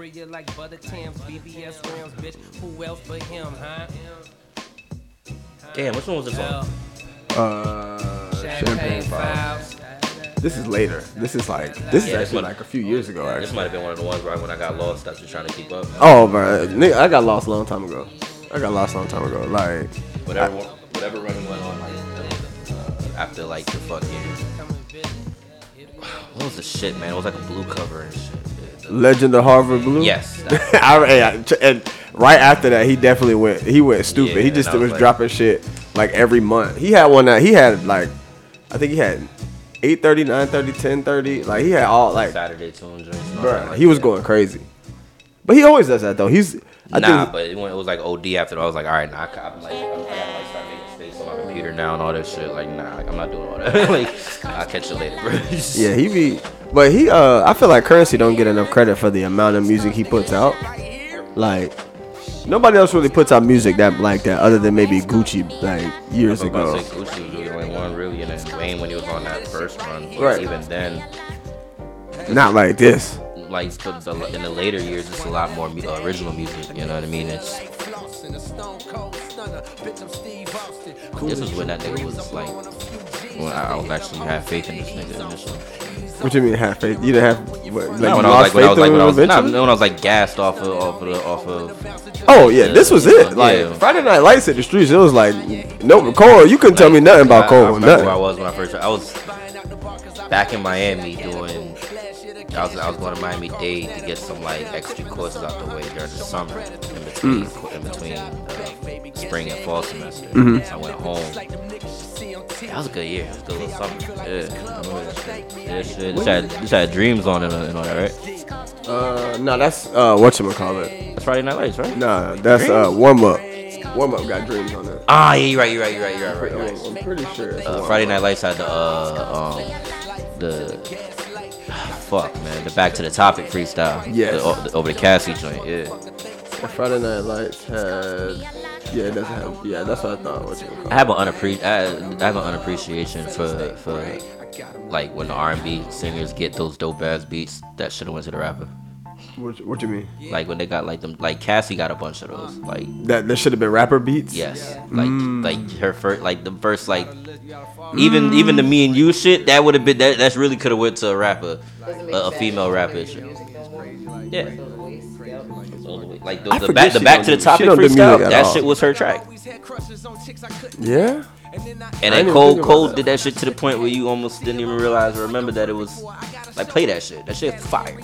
superior like butter tams, BBS rounds, bitch. Who else but him, huh? Damn, which one was this on? Uh, Champagne Champagne Files. files. This is later. This is like this is Yeah, this actually like a few years ago. This might have been one of the ones right when I got lost. I was just trying to keep up. Oh, bro, nigga, I got lost a long time ago. I got lost a long time ago. Like, Whatever, whatever running went on like uh, after like the fucking. What was the shit, man? It was like a blue cover and shit. Legend of Harvard Blue. Yes. I, and right after that, he definitely went. He went stupid. Yeah, he just was was like- dropping shit like every month. He had one that he had like, I think he had 830, 930, 1030. Like he had all like, Saturday tune joints. and all bro, like he was that. going crazy. But he always does that though. He's I nah, think but it, went, it was like OD after that. I was like, all right, nah, I, I'm like, I'm, I gotta like start making space on my computer now and all that shit. Like, nah, like, I'm not doing all that. like, I'll catch you later, bro. yeah, he be. But he uh, I feel like Curren$y don't get enough credit for the amount of music he puts out. Like. Nobody else really puts out music that like that, other than maybe Gucci like years I was about ago. Gucci was the only one really, and then Wayne when he was on that first run. Right. Even then, Not like this. like in the later years, it's a lot more uh, original music. You know what I mean? It's this is when that nigga was like, when I, I was actually had faith in this nigga initially. What you mean have faith? You didn't have what, like, when I was like, when I was like, when I was, eventually? when I was like gassed off of, off of, off of. Oh yeah, this was it. Yeah. Like Friday Night Lights at the streets. It was like no Cole. You couldn't tell me nothing about I, I Cole. remember Nothing. where I was when I first. I was back in Miami doing. I was, I was going to Miami Dade to get some like extra courses out the way during the summer, in between Mm. in between uh, spring and fall semester. Mm-hmm. So I went home. That was a good year. It was a good little summer. Yeah, I remember. Yeah, shit. This had, this had dreams on it and all that, right? Uh, no, that's uh, what you call it. That's Friday Night Lights, right? Nah, that's uh, warm up. Warm up got dreams on it. Ah, yeah, you're right, you're right, you're right, you're right, right, right. I'm pretty sure. it's Uh, Warm Friday Up. Night Lights had the uh um the fuck man the Back to the Topic freestyle. Yes. The- o- the- over the Cassie joint. Yeah. Friday Night Lights had. Yeah, it doesn't have. Yeah, that's what I thought. What I have an unappre- I I have an unappreciation for for like when the R&B singers get those dope ass beats that should have went to the rapper. What, what do you mean? Like when they got like them like Cassie got a bunch of those. Like That there should have been rapper beats. yes, like Mm. like her first like the first like even even the me and you shit that would have been that that's really could have went to a rapper a, a female rapper shit. Yeah. Like the, the back the back to the do- topic she don't do music freestyle, at that all. shit was her track. Yeah. And then even Cole Cole did that shit to the point where you almost didn't even realize or remember that it was like play that shit. That shit fire.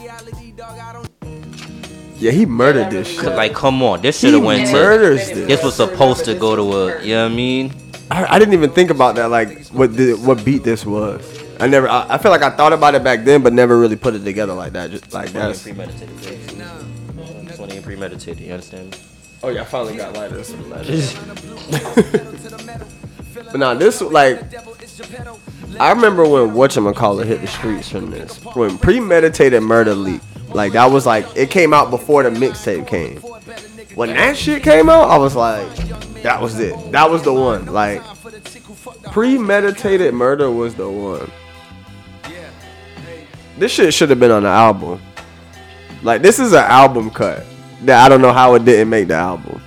Yeah, he murdered this shit. Like come on, this should have went to murders this. this was supposed to go to a you know what I mean? I, I didn't even think about that. Like what the, what beat this was. I never. I, I feel like I thought about it back then, but never really put it together like that. Just like that's. Premeditated. Twenty and premeditated, you understand me? Oh yeah, I finally got lighter. but nah, this like. I remember when whatchamacallit hit the streets from this. When premeditated murder leaked. Like that was like it came out before the mixtape came. When that shit came out, I was like, that was it. That was the one. Like premeditated murder was the one. This shit should have been on the album. Like this is an album cut. That I don't know how it didn't make the album.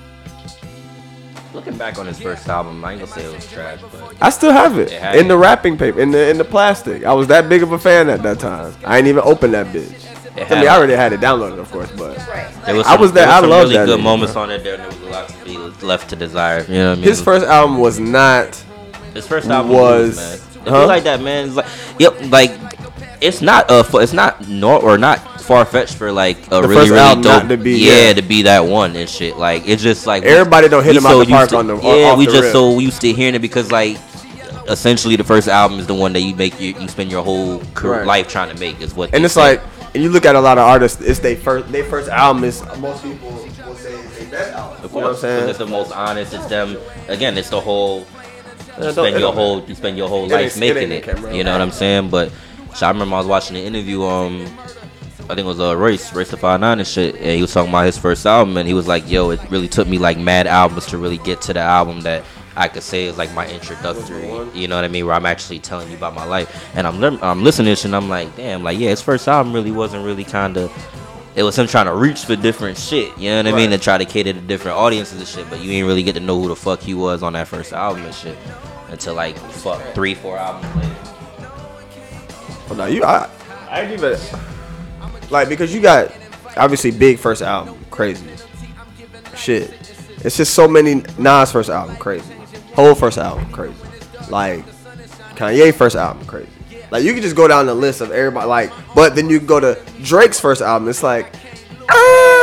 Looking back on his first album, I ain't gonna say it was trash, but I still have it It had in the it. wrapping paper, in the in the plastic. I was that big of a fan at that time. I ain't even opened that bitch. It I had mean, I already had it downloaded, of course, but there was I was there- there I some love really that good nigga, moments on it. There, and there was a lot to be left to desire. You know what I mean? his first album was not. His first album was- was, huh? you like that, man, it's like, yep, like it's not uh, it's not nor or not far fetched for like a The really really dope, to be, yeah, yeah. to be that one and shit. Like it's just like we- Everybody don't hit we him out the park to- on the- yeah. we the just rip. so used to hearing it because like essentially the first album is the one that you make you, you spend your whole career, Right. life trying to make is what. And it's say. like, and you look at a lot of artists, it's their first, their first album is most people will say it's their best album. Of You know what I'm saying? it's the most honest. It's them. Again, it's the whole. You spend your whole. You spend your whole life it making it. camera. You know what I'm saying? But so I remember I was watching the interview. Um, I think it was uh, race, Royce da 5'9" and shit, and he was talking about his first album, and he was like, "Yo, it really took me like mad albums to really get to the album that." I could say is like my introductory, you know what I mean, where I'm actually telling you about my life, and I'm lim- I'm listening to this and I'm like, damn, like yeah, his first album really wasn't really kind of it was him trying to reach for different shit. You know what I mean? Right. And try to cater to different audiences and shit. But you ain't really get to know who the fuck he was on that first album and shit until like fuck three, four albums later. No, you I I ain't even like because you got obviously big first album, crazy. Shit. It's just so many Nas first album, crazy. Whole first album, crazy. Like Kanye first album, crazy. Like you can just go down the list of everybody like but then you go to Drake's first album, it's like ah,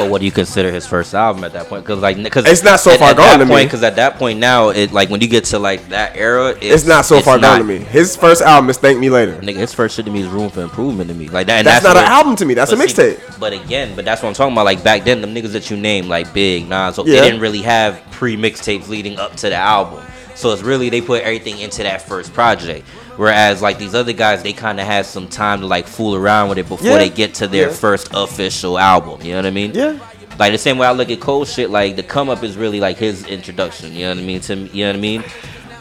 But what do you consider his first album at that point? Because like, because It's not so far at gone that to me. point, Because at that point now, it like when you get to like that era, it's, it's not so far not- gone to me. His first album is Thank Me Later. Nigga, his first shit to me is room for improvement to me. Like that. And That's that's, not an album to me. That's a mixtape. But again, but that's what I'm talking about. Like back then, the niggas that you named, like Big, Nas, so Yeah. they didn't really have pre mixtapes leading up to the album. So it's really they put everything into that first project. Whereas like these other guys, they kind of had some time to like fool around with it before Yeah. they get to their Yeah. first official album. You know what I mean? Yeah. Like the same way I look at Cole shit, like the come up is really like his introduction. You know what I mean? To you know what I mean?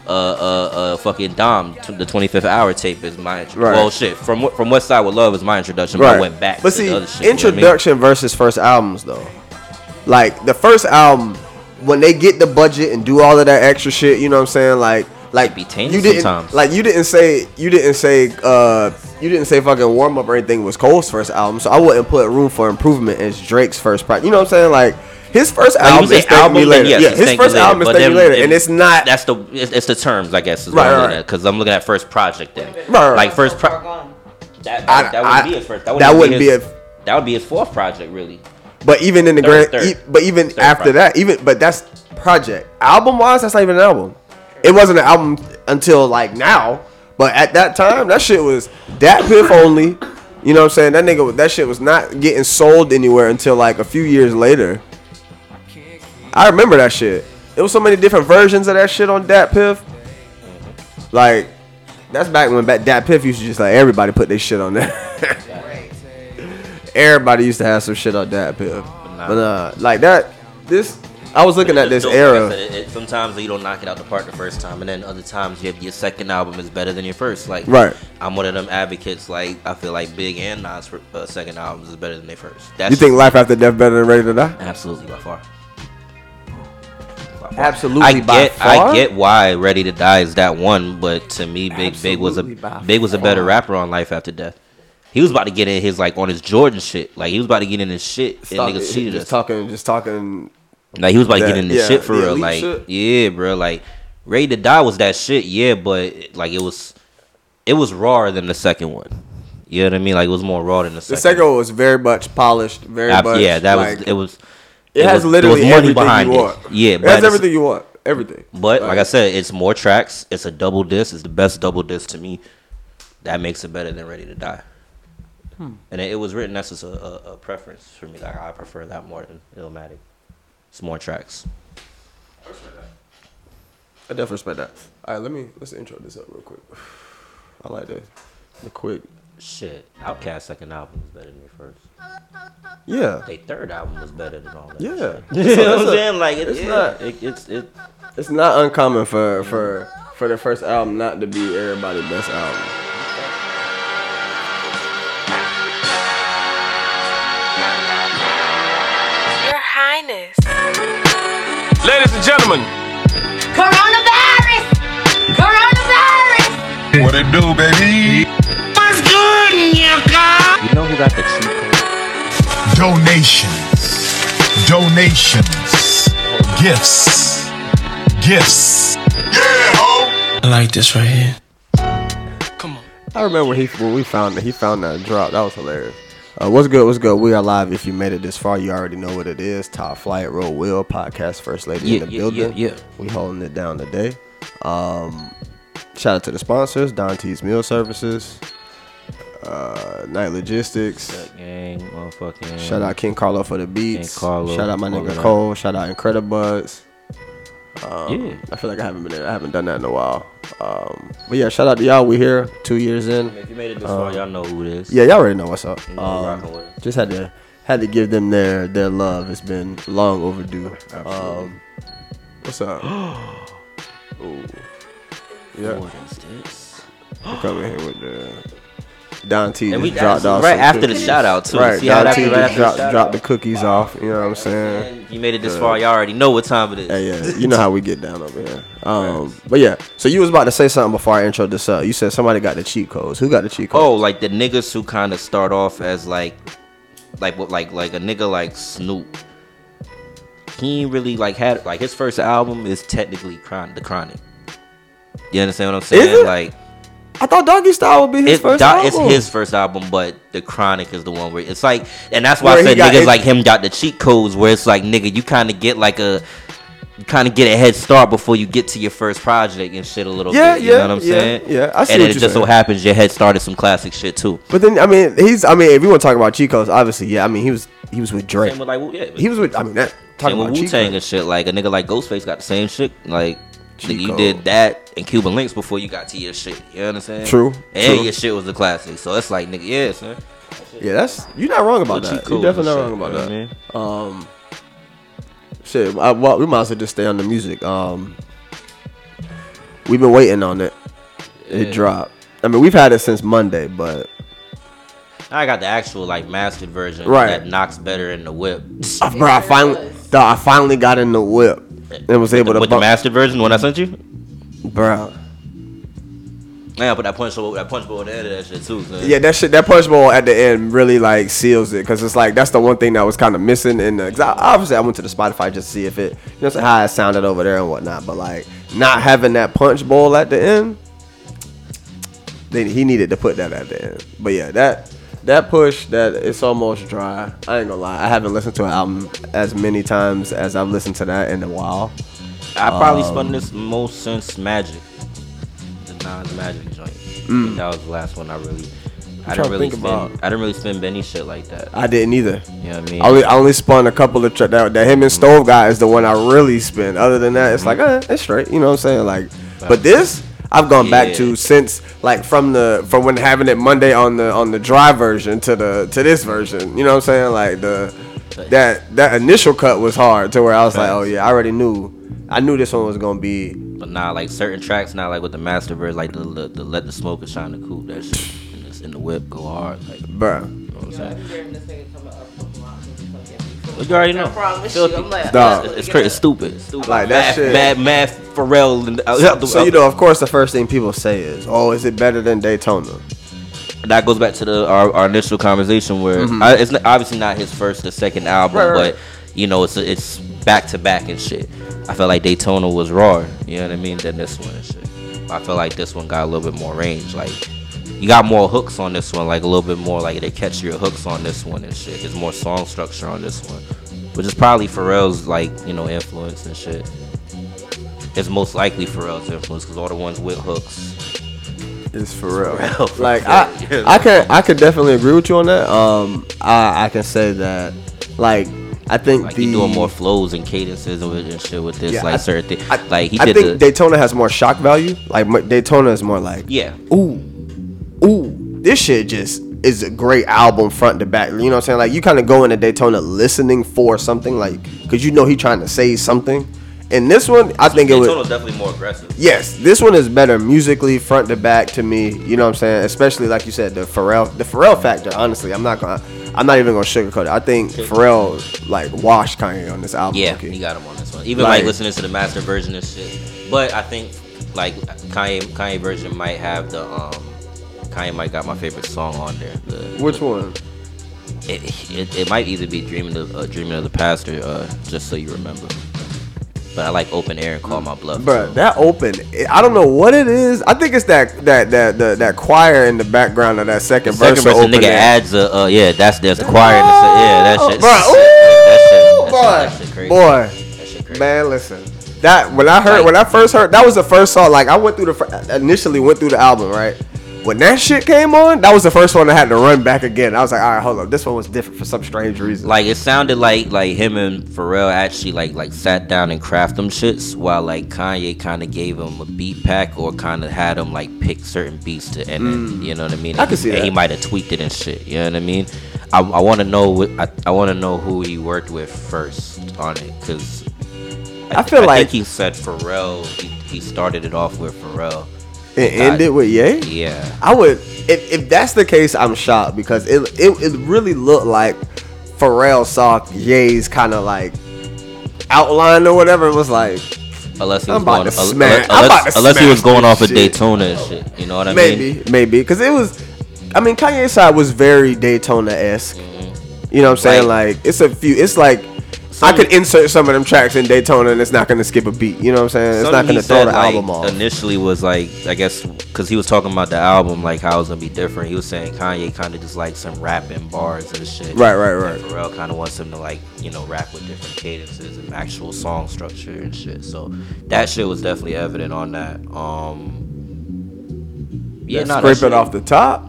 Uh, uh, uh, fucking Dom, t- the 25th hour tape is my Right. well shit. From what- from West Side with Love is my introduction, but I went back. But to see, shit, you know I mean? introduction versus first albums though. Like the first album, when they get the budget and do all of that extra shit, you know what I'm saying? Like, like be tainted you didn't, sometimes. like you didn't say, you didn't say, uh, you didn't say fucking warm up or anything was Cole's first album, so I wouldn't put room for improvement as Drake's first project. You know what I'm saying? Like his first Like, album is Thank Me Later. yes, yeah, his first Later, album is but Thank Me then Later, and it's not. That's the it's, it's the terms, I guess, is Right, what I'm right, looking right. at because I'm looking at first project then. Right, right. Like first pro- that that, I- that wouldn't I- be his first. That that wouldn't, wouldn't be, be a- that would be his fourth project, really. But even in the Third, grand, third. e- but even after project. that, even but that's project album wise. That's not even an album. It wasn't an album until like now. But at that time, that shit was Dat Piff only. You know what I'm saying? That nigga, that shit was not getting sold anywhere until like a few years later. I remember that shit. It was so many different versions of that shit on Dat Piff. Like, that's back when back Dat Piff used to just like everybody put their shit on there. everybody used to have some shit on Dat Piff. But uh, like that, this I was looking at this It's dope, like I era. said, it- it- sometimes you don't knock it out the park the first time, and then other times you have, your second album is better than your first. Like, Right. I'm one of them advocates. Like, I feel like Big and Nas for, uh, second albums is better than their first. That's You think Life After Death better than Ready to Die? absolutely by far. By far. Absolutely I by get, far? I get why Ready to Die is that one, but to me, Big Big was a Big was a better rapper on Life After Death. He was about to get in his like on his Jordan shit. Like he was about to get in his shit, and Talk- niggas cheated us. just talking, just talking. Like he was about to get in this yeah, shit for real. Like shit. yeah, bro. Like Ready to Die was that shit. Yeah, but like it was, it was rawer than the second one. You know what I mean? Like it was more raw than the second. The second. one was very much polished, very Ab- much. yeah, that like, was it. Was It, has was- literally was money everything behind you it. want. Yeah, it has at the s- everything you want. Everything. But like I said, it's more tracks. It's a double disc. It's the best double disc to me. That makes it better than Ready to Die. Hmm. And it, it was written. That's just a, a, a preference for me. Like I prefer that more than Illmatic. It's more tracks. I respect that. I definitely respect that. All right, let me let's intro this up real quick. I like the the quick. Shit, OutKast second album was better than your first. Yeah, Their third album was better than all that. yeah. shit. It's, you know what a- I'm saying? Like it, it's not- It, it's it. it's not uncommon for for for the first album not to be everybody's best album. Ladies and gentlemen, Coronavirus! Coronavirus! what it do, baby? What's good, nigga? You know who got the cheat code? donations, donations, gifts, gifts. Yeah, ho! I like this right here. Come on. I remember when he when we found that he found that drop. That was hilarious. Uh, what's good? What's good? We are live. If you made it this far, you already know what it is. Top Flight Roll Wheel Podcast First Lady Yeah, in the yeah, building. yeah, yeah. We holding it down today. Um, shout out to the sponsors: Don T's Meal Services, uh, Night Logistics. Gang, motherfucking. Shout out King Carlo for the beats. Shout out my nigga. Cole. Shout out Incredibuds. Yeah. I feel like I haven't been I haven't done that in a while. Um, but yeah, shout out to y'all. We here two years in. If you made it this far, y'all know who it is. Yeah, y'all already know what's up. You know Um, rocking with it. just had to had to give them their their love. It's been long overdue. Um, what's up? Ooh. Yeah, What is this? we coming here with the Don T And we dropped off right after the shout out too. Right, See how Don T just after the dropped, dropped out? the cookies off. You know what I'm saying? You made it this far. Y'all already know what time it is. Hey, yeah, you know how we get down over here. Um, but yeah, so you was about to say something before I intro this up. You said somebody got the cheat codes. Who got the cheat codes? Oh, like the niggas who kind of start off as like, like what, like like a nigga like Snoop. He ain't really like had like his first album is technically Chron- the Chronic. You understand what I'm saying? Like I thought Doggy Style would be his it's first Doc- album. it's his first album, but the Chronic is the one where it's like, and that's why Where I said niggas it- like him got the cheat codes where it's like nigga, you kind of get like a. You kind of get a head start before you get to your first project and shit a little Yeah, bit. You yeah, know what I'm yeah, saying? yeah. I see and it just so saying. happens your head started some classic shit too. But then I mean, he's I mean, if you want to talk about cheat codes, obviously, yeah. I mean, he was he was with Drake. With like, yeah, He was with I mean, that talking about Wu Tang and shit. Like a nigga like Ghostface got the same shit. Like Cheat nigga, you did that and Cuban Linx before you got to your shit. You understand? True, And true. your shit was the classic. So it's like nigga, yeah, son. Yeah, that's you're not wrong about Little cheat that. You're definitely not and wrong about you know that. what I mean? Um, shit. I, well, we might as well just stay on the music. Um, we've been waiting on it. It Yeah. dropped. I mean, we've had it since Monday, but I got the actual like mastered version Right. that knocks better in the whip. bro, I finally, dawg, I finally got in the whip and was able to with the bump, mastered version when I sent you. bro. Man, I put that punch bowl, that punch bowl at the end of that shit too. son. Yeah, that shit, that punch bowl at the end really like seals it because it's like that's the one thing that was kind of missing in the. Obviously, I went to the Spotify just to see if it, you know, how it sounded over there and whatnot. But like not having that punch bowl at the end, they, he needed to put that at the end. But yeah, that that push that it's almost dry. I ain't gonna lie, I haven't listened to an album as many times as I've listened to that in a while. I probably Um, spun this most since Magic, the Nas Magic joint. Think that was the last one I really. I Mm. didn't really about- I didn't really spin Benny shit like that. I didn't either. You know what I mean? I only, I only spun a couple of tracks. That, that him and Stove God is the one I really spin. Other than that, it's like, eh, it's straight. You know what I'm saying? Like, but this I've gone back to since like from the from when having it Monday on the on the dry version to the to this version. You know what I'm saying? Like the that that initial cut was hard to where I was like, oh yeah, I already knew. I knew this one was gonna be. But nah, like certain tracks now, like with the master verse, like the, the, the let the smoker shine the coupe, that shit in, this, in the whip go hard. Like, bruh. you Bruh. know what I'm saying? Well, you already know. promise Filthy. you, I'm like, Dog. It's, it's crazy. It's stupid. It's stupid. Like, that mad, shit- Mad, math. Pharrell. And, So, so you know, of course, the first thing people say is, "Oh, is it better than Daytona?" that goes back to the our, our initial conversation where I, it's obviously not his first or second album, Mm-hmm. Right, right. but you know it's it's back to back and shit. I felt like Daytona was raw, you know what I mean, than this one and shit. I feel like this one got a little bit more range, like. You got more hooks on this one, like a little bit more, like they catch your hooks on this one and shit. There's more song structure on this one, which is probably Pharrell's like you know influence and shit. It's most likely Pharrell's influence because all the ones with hooks It's for real. real, like. I, I can, I can definitely agree with you on that. Um, I, I can say that, like, I think Like the he doing more flows and cadences and, shit with this, Yeah, like I- certain things. I, Like he I did think the Daytona has more shock value. Like Daytona is more like, yeah. ooh, ooh, this shit just is a great album front to back. You know what I'm saying? Like you kind of go into Daytona listening for something, like because you know he trying to say something. And this one, I think it was. Definitely more aggressive. Yes, this one is better musically, front to back to me. You know what I'm saying? Especially like you said, the Pharrell, the Pharrell factor. Honestly, I'm not gonna, I'm not even gonna sugarcoat it. I think Pharrell like washed Kanye on this album. Yeah, okay? he got him on this one. Even Like- like, listening to the master version and shit. But I think like Kanye Kanye version might have the um Kanye might got my favorite song on there. The, Which one? it, it, it might either be Dreaming of uh, Dreaming of the Past or uh, Just So You Remember. But I like Open Air and Call My Bluff. Bruh, so- that open, I don't know what it is. I think it's that that that that, that choir in the background of that second, Second verse. verse, the nigga Air. adds a uh, yeah, that's there's the choir in the yeah, that shit. That shit, boy, that shit, that shit crazy. boy, That shit crazy. man, listen. That when I heard Like- when I first heard that was the first song. Like I went through the initially went through the album right. When that shit came on, that was the first one I had to run back again. I was like, all right, hold up, this one was different for some strange reason. Like it sounded like like him and Pharrell actually like like sat down and craft them shits, while like Kanye kind of gave him a beat pack or kind of had him like pick certain beats to and then, you know what I mean. Mm. I can see and that. He might have tweaked it and shit. You know what I mean. I, I want to know what I, I want to know who he worked with first on it because I feel I like- think he said Pharrell. He, he started it off with Pharrell. End it ended with Ye. Yeah. I would if, if that's the case, I'm shocked because it it, it really looked like Pharrell saw Ye's kind of like outline or whatever. It was like Unless he was going, to smash- unless, to unless he was going off of. Daytona and shit. You know what I mean? maybe maybe because it was. I mean, Kanye's side was very Daytona esque. Mm-hmm. You know what I'm saying? Like- Like it's a few. It's like. I could insert some of them tracks in Daytona and it's not gonna skip a beat. You know what I'm saying? It's not gonna throw the like, album off. Initially was like, I guess, because he was talking about the album, like how it was gonna be different. He was saying Kanye kind of just like some rapping bars and shit. Right, right, right. And Pharrell kind of wants him to like, you know, rap with different cadences and actual song structure and shit. So that shit was definitely evident on that. Um, yeah, Yeah, nah, that scrape it off the top.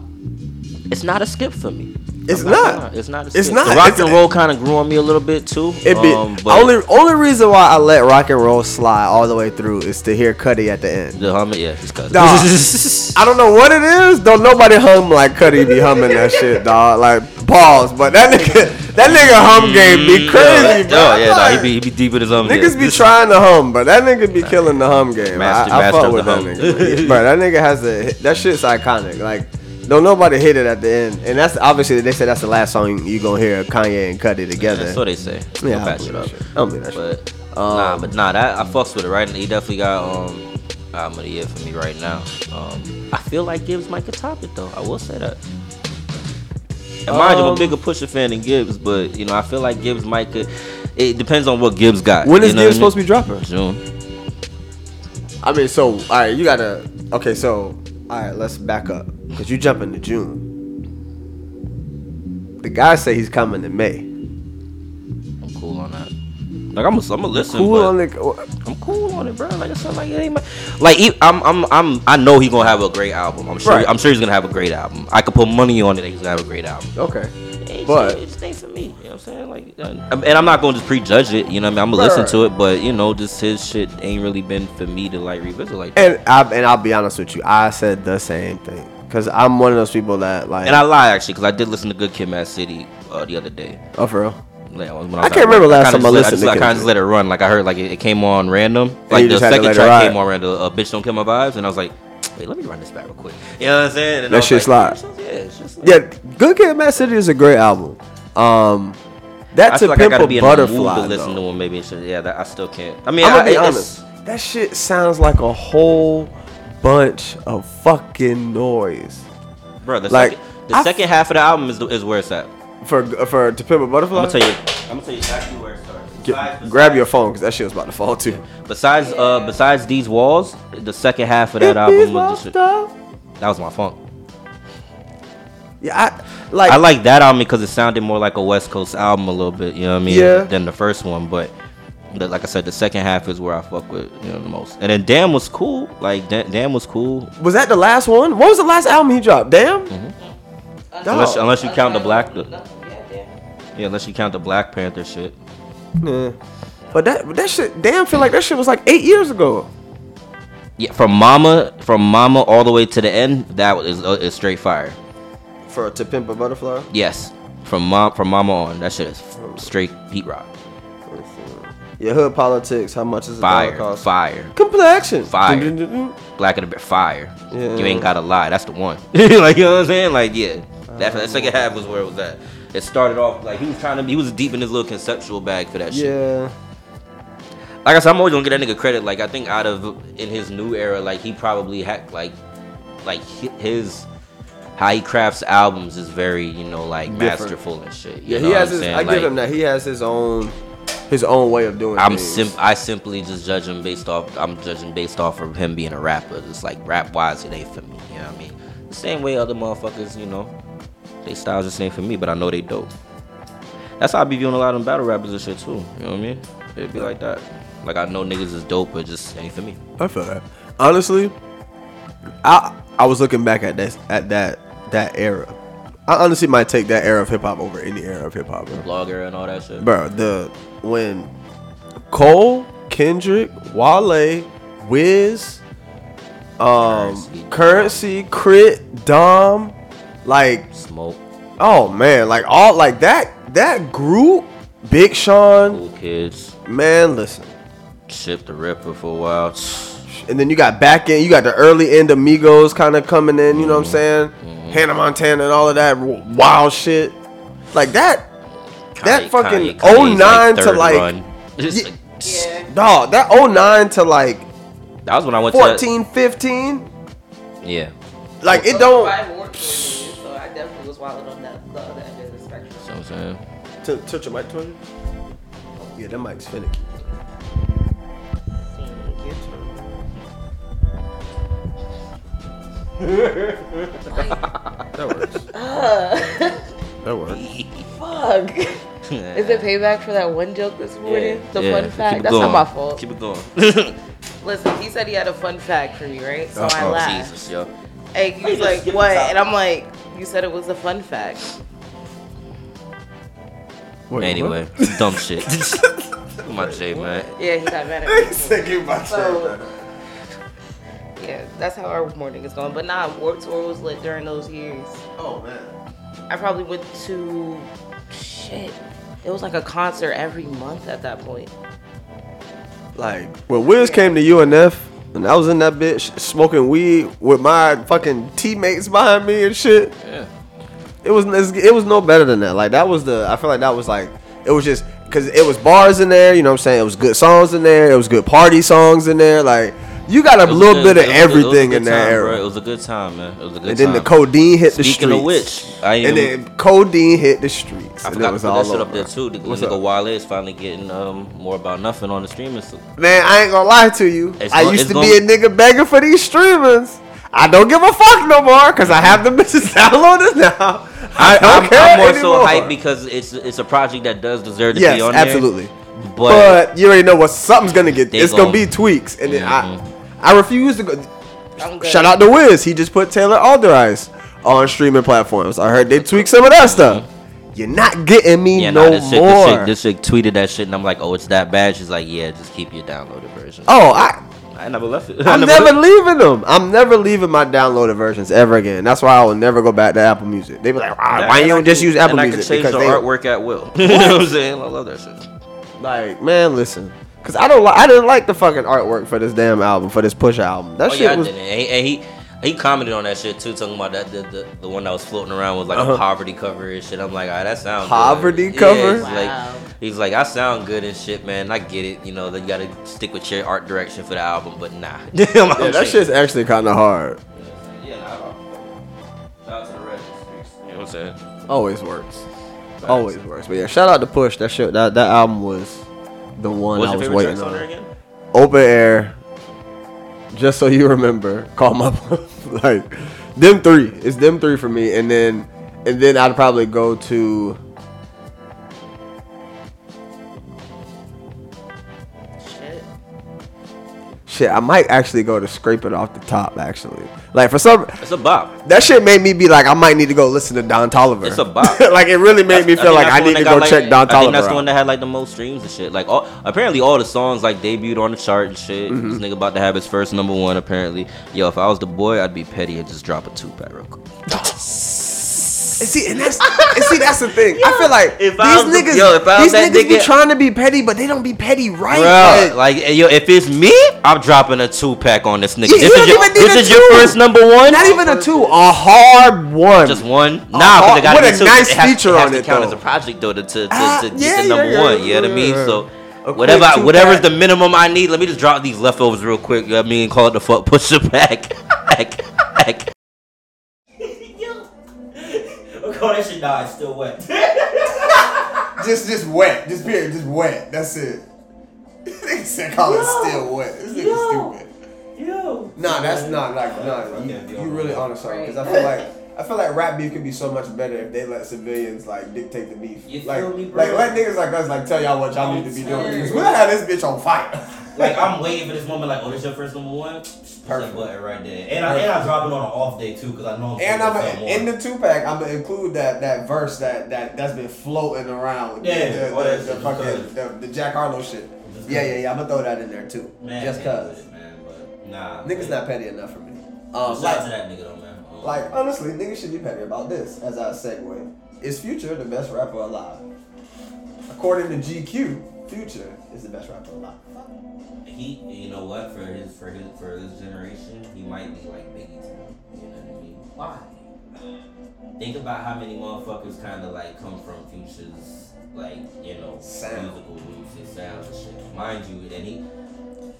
It's not a skip for me. It's I'm not. It's not. A It's not. The rock It's- and roll kind of grew on me a little bit too. It be um, but only only reason why I let rock and roll slide all the way through is to hear Cudi at the end. the hum, yeah, just cause. Dog, I don't know what it is. Don't nobody hum like Cudi be humming that shit, dog. Like pause, but that nigga, that nigga hum game be crazy, bro. Oh yeah, nah, he be he be deep in his um. Niggas yeah. be trying to hum, but that nigga be killing the hum game. Master- I, I master fuck with the that hum. nigga. bro, that nigga has a that shit's iconic. Like, don't nobody hit it at the end, and that's obviously they said that's the last song you gonna hear Kanye and Cudi together. That's what they say. Yeah, Don't I patch believe it that up. I don't believe that shit. But nah, but nah, that I fucks with it. Right, he definitely got um album of the year for me right now. Um, I feel like Gibbs might could top it though. I will say that. And mind you, I'm a Um, bigger Pusha fan than Gibbs, but you know I feel like Gibbs might could. It depends on what Gibbs got. When is you know Gibbs supposed to be dropping? June. I mean, so all right, you gotta. Okay, so all right, let's back up because you jump into June. The guy say he's coming in May. I'm cool on that. Like I'm, a, I'm a listen. Cool on the. I'm cool on it, bro. Like I said, like it ain't my. Like I'm, I'm, I'm, I know he's gonna have a great album. I'm sure. Right. I'm sure he's gonna have a great album. I could put money on it that he's gonna have a great album. Okay. It But- just, it just ain't for me. You know what I'm saying? Like, uh, and I'm not gonna just prejudge it. You know what I mean? I'm gonna listen to it, but you know, just his shit ain't really been for me to like revisit like. that. And I and I'll be honest with you, I said the same thing because I'm one of those people that like. And I lie actually, because I did listen to Good Kid, Mad City uh, the other day. oh for real. Like, I was can't remember last kinda time I listened to I kind of just let it run. Like I heard, like it, it came on random. Like the just had to second track came on random. Uh, Bitch, don't kill my vibes, and I was like, wait, let me run this back real quick. You know what I'm saying? And That I was shit like. Yeah, like, Yeah, Good Kid, Mad City is a great album. Um, I that's a like I gotta a be in the butterfly. to listen though. to him. Maybe. Yeah, that, I still can't. I mean, I'm gonna I, be honest. That shit sounds like a whole bunch of fucking noise bro. The, Like, second, the I- second half of the album is the, is where it's at. for for to pimp a butterfly. I'm gonna tell you. I'm gonna tell you exactly where it starts. Get- Besides- grab your phone because that shit was about to fall too. Besides, uh, besides these walls, the second half of that album was shit. That was my funk. Yeah, I like. I like that album because it sounded more like a West Coast album a little bit. You know what I mean? Yeah. Than the first one, but. The- like I said, the second half is where I fuck with you know the most, and then Damn was cool. Like Da- Damn was cool, Was that the last one? What was the last album he dropped? Damn. Mm-hmm. unless unless you count the Black, the, yeah, unless you count the Black Panther shit. Yeah. But that that shit, damn, feel like that shit was like eight years ago. Yeah, from Mama, from Mama all the way to the end, that is uh, is straight fire. For to pimp a butterfly. Yes, from mom from Mama on, that shit is straight Pete Rock. Yeah, hood politics. How much is a Fire, dollar cost? fire, Complexion. Fire. Black of a bit fire. Yeah. You ain't gotta lie, that's the one. like you know what I'm saying? Like yeah, uh, that, that second half was where it was at. It started off like he was trying to, he was deep in his little conceptual bag for that shit. Yeah. Like I said, I'm always gonna get that nigga credit. Like I think out of in his new era, like he probably had like, like his how he crafts albums is very you know like Different. masterful and shit. You Yeah, know he has his. saying? I give him that. He has his own, his own way of doing. It. I'm things. sim- I simply just judge him based off. I'm judging based off of him being a rapper. It's like rap wise, it ain't for me. You know what I mean? The same way other motherfuckers, you know, they styles just ain't for me. But I know they dope. That's how I be viewing a lot of them battle rappers and shit too. You know what I mean? It'd be like that. Like I know niggas is dope, but just ain't for me. I feel that. Honestly, I I was looking back at that at that that era. I honestly might take that era of hip hop over any era of hip hop. Blogger and all that shit. Bro, the when Cole, Kendrick, Wale, Wiz, um, Curren$y. Curren$y, Crit, Dom, like Smoke, oh man, like all like that that group, Big Sean, cool kids, man, listen. Ship the Ripper for a while. and then you got back in, you got the early end Amigos kind of coming in. You know what I'm saying? Mm-hmm. Hannah Montana and all of that wild shit, like that. That Kanye- fucking Kanye- Kanye's, 09 to like, run. Just, Yeah. like, dog, that 09 to like that was when I went 14, 15. to. Yeah. Like it don't. To so I definitely was wilding on that the other end of the spectrum. So I'm saying. T- touch your mic, touch it. Yeah, that mic's finicky. that works. that works. Fuck. Is it payback for that one joke this morning? the yeah, fun fact? That's going. not my fault. Keep it going. Listen, he said he had a fun fact for me, right? So oh, I Uh-oh. laughed. Jesus, yo. Hey, he was like, what? And I'm like, you said it was a fun fact. Wait, Anyway, dumb shit. My J, man. Yeah, he got mad at me. Said you about to say So- that. Yeah, that's how our morning is going. But nah, Warped Tour was lit during those years. Oh man. I probably went to shit. It was like a concert every month at that point. Like when Wiz came to UNF and I was in that bitch smoking weed with my fucking teammates behind me and shit. Yeah. It was it was no better than that. Like that was the I feel like that was like it was just because it was bars in there. You know what I'm saying? It was good songs in there. It was good party songs in there. Like you got a little good- bit of it was a good- it was a everything in that time, era. bro. It was a good time, man. It was a good and time. And then the codeine hit the streets. Speaking of which, I and then codeine hit the streets. I and forgot to put all that shit up there too. The What's nigga up? Wale is finally getting um more about nothing on the streaming. Man, I ain't gonna lie to you. It's I used to be a nigga begging for these streamers. I don't give a fuck no more because I have the bitches downloaded now. I care I'm more anymore. so hyped because it's it's a project that does deserve to yes, be on absolutely. there. But, But, you already know what something's gonna get. It's gonna gon- be tweaks, and then Mhm. I, I refuse to go. Shout out to Wiz. He just put Taylor Allderdice on streaming platforms. I heard they tweak some of that stuff. You're not getting me Mm-hmm. yeah, no nah, this shit, more. this, shit, this shit tweeted that shit, and I'm like, oh, it's that bad. She's like, yeah, just keep your downloaded version. oh, I. I never left it. I I'm never never leaving them. I'm never leaving my downloaded versions ever again. That's why I will never go back to Apple Music. They be like, "Ah, why you don't you just use Apple and Music? I can change Because the they artwork at will. you know what I'm saying? I love that shit. Like, man, listen, because I don't, li- I didn't like the fucking artwork for this damn album, for this Push album. That Oh shit yeah, I was. didn't. And he, and he he commented on that shit too, talking about that the, the, the one that was floating around was like Uh-huh. a poverty cover and shit. I'm like, ah, that sounds Poverty good. cover? Yeah, he's Wow. like, he's like, I sound good and shit, man. I get it. You know, that you gotta stick with your art direction for the album, but nah. yeah, Yeah, that shit's actually kind of hard. Yeah, nah. Shout out to the rest of the. You know what I'm saying? Always works. Always works. But yeah, shout out to Push. That shit, that that album was the one What's I was waiting on on. again? Open air. Just so you remember, call my like them three. It's them three for me, and then and then I'd probably go to Shit. shit. I might actually go to scrape it off the top. Actually, like for some It's a bop. that shit made me be like, I might need to go listen to Don Toliver. It's a bop. like it really made me feel think like I need to go got, check like- Don I think Toliver that's the one that had like the most streams and shit. Like all, apparently all the songs like debuted on the chart and shit. Mm-hmm. This nigga about to have his first number one apparently. Yo, if I was the boy, I'd be petty and just drop a two pack real quick. And see, and that's and see, that's the thing. I feel like if I these was the- niggas, yo, if I was these that niggas be trying to be petty, but they don't be petty right. Bro, Like, like yo, if it's me, I'm dropping a two pack on this nigga. You this is your, this is your first number one. not even a two, a hard one. Just one? A Nah, hard- because it got to a two. nice it has, feature it has on to it, count though. as a project though to, to, to, Ah, to get yeah, the number yeah, one. yeah, You know what I mean? yeah. So A whatever, quick two whatever's pack. the minimum I need. Let me just drop these leftovers real quick. You know what I mean? Call it the fuck push it back. back, back. Oh, that shit nah, it's still wet. just, just wet, just period, just wet. That's it. they said call it still wet. This nigga stupid. Yo. Nah, that's not like nah. You, you really honest sorry because I feel like I feel like rap beef could be so much better if they let civilians like dictate the beef. You like, feel me, bro? like let niggas like us like tell y'all what y'all need to be doing. Because we'll have this bitch on fire. Like I'm waiting for this moment. Like, oh, this your first number one. Perfect button right there. And I and I drop it on an off day too, because I know. I'm And I'm gonna, in the two pack. I'm gonna include that that verse that that that's been floating around. Yeah, the, that the, the fucking the, the Jack Harlow shit. Yeah, yeah, yeah. I'm gonna throw that in there too. Man, Just cause man, but nah. niggas man. not petty enough for me. Shout Um, out to that nigga though, man. Um, like honestly, niggas should be petty about this. As I segue, is Future the best rapper alive? According to GQ, Future is the best rapper alive. He, you know what? For his, for his, for his generation, he might be like Biggie to me. You know what I mean? Why? Think about how many motherfuckers kind of like come from Future's like you know Sound. musical roots and sounds and shit. Mind you, and he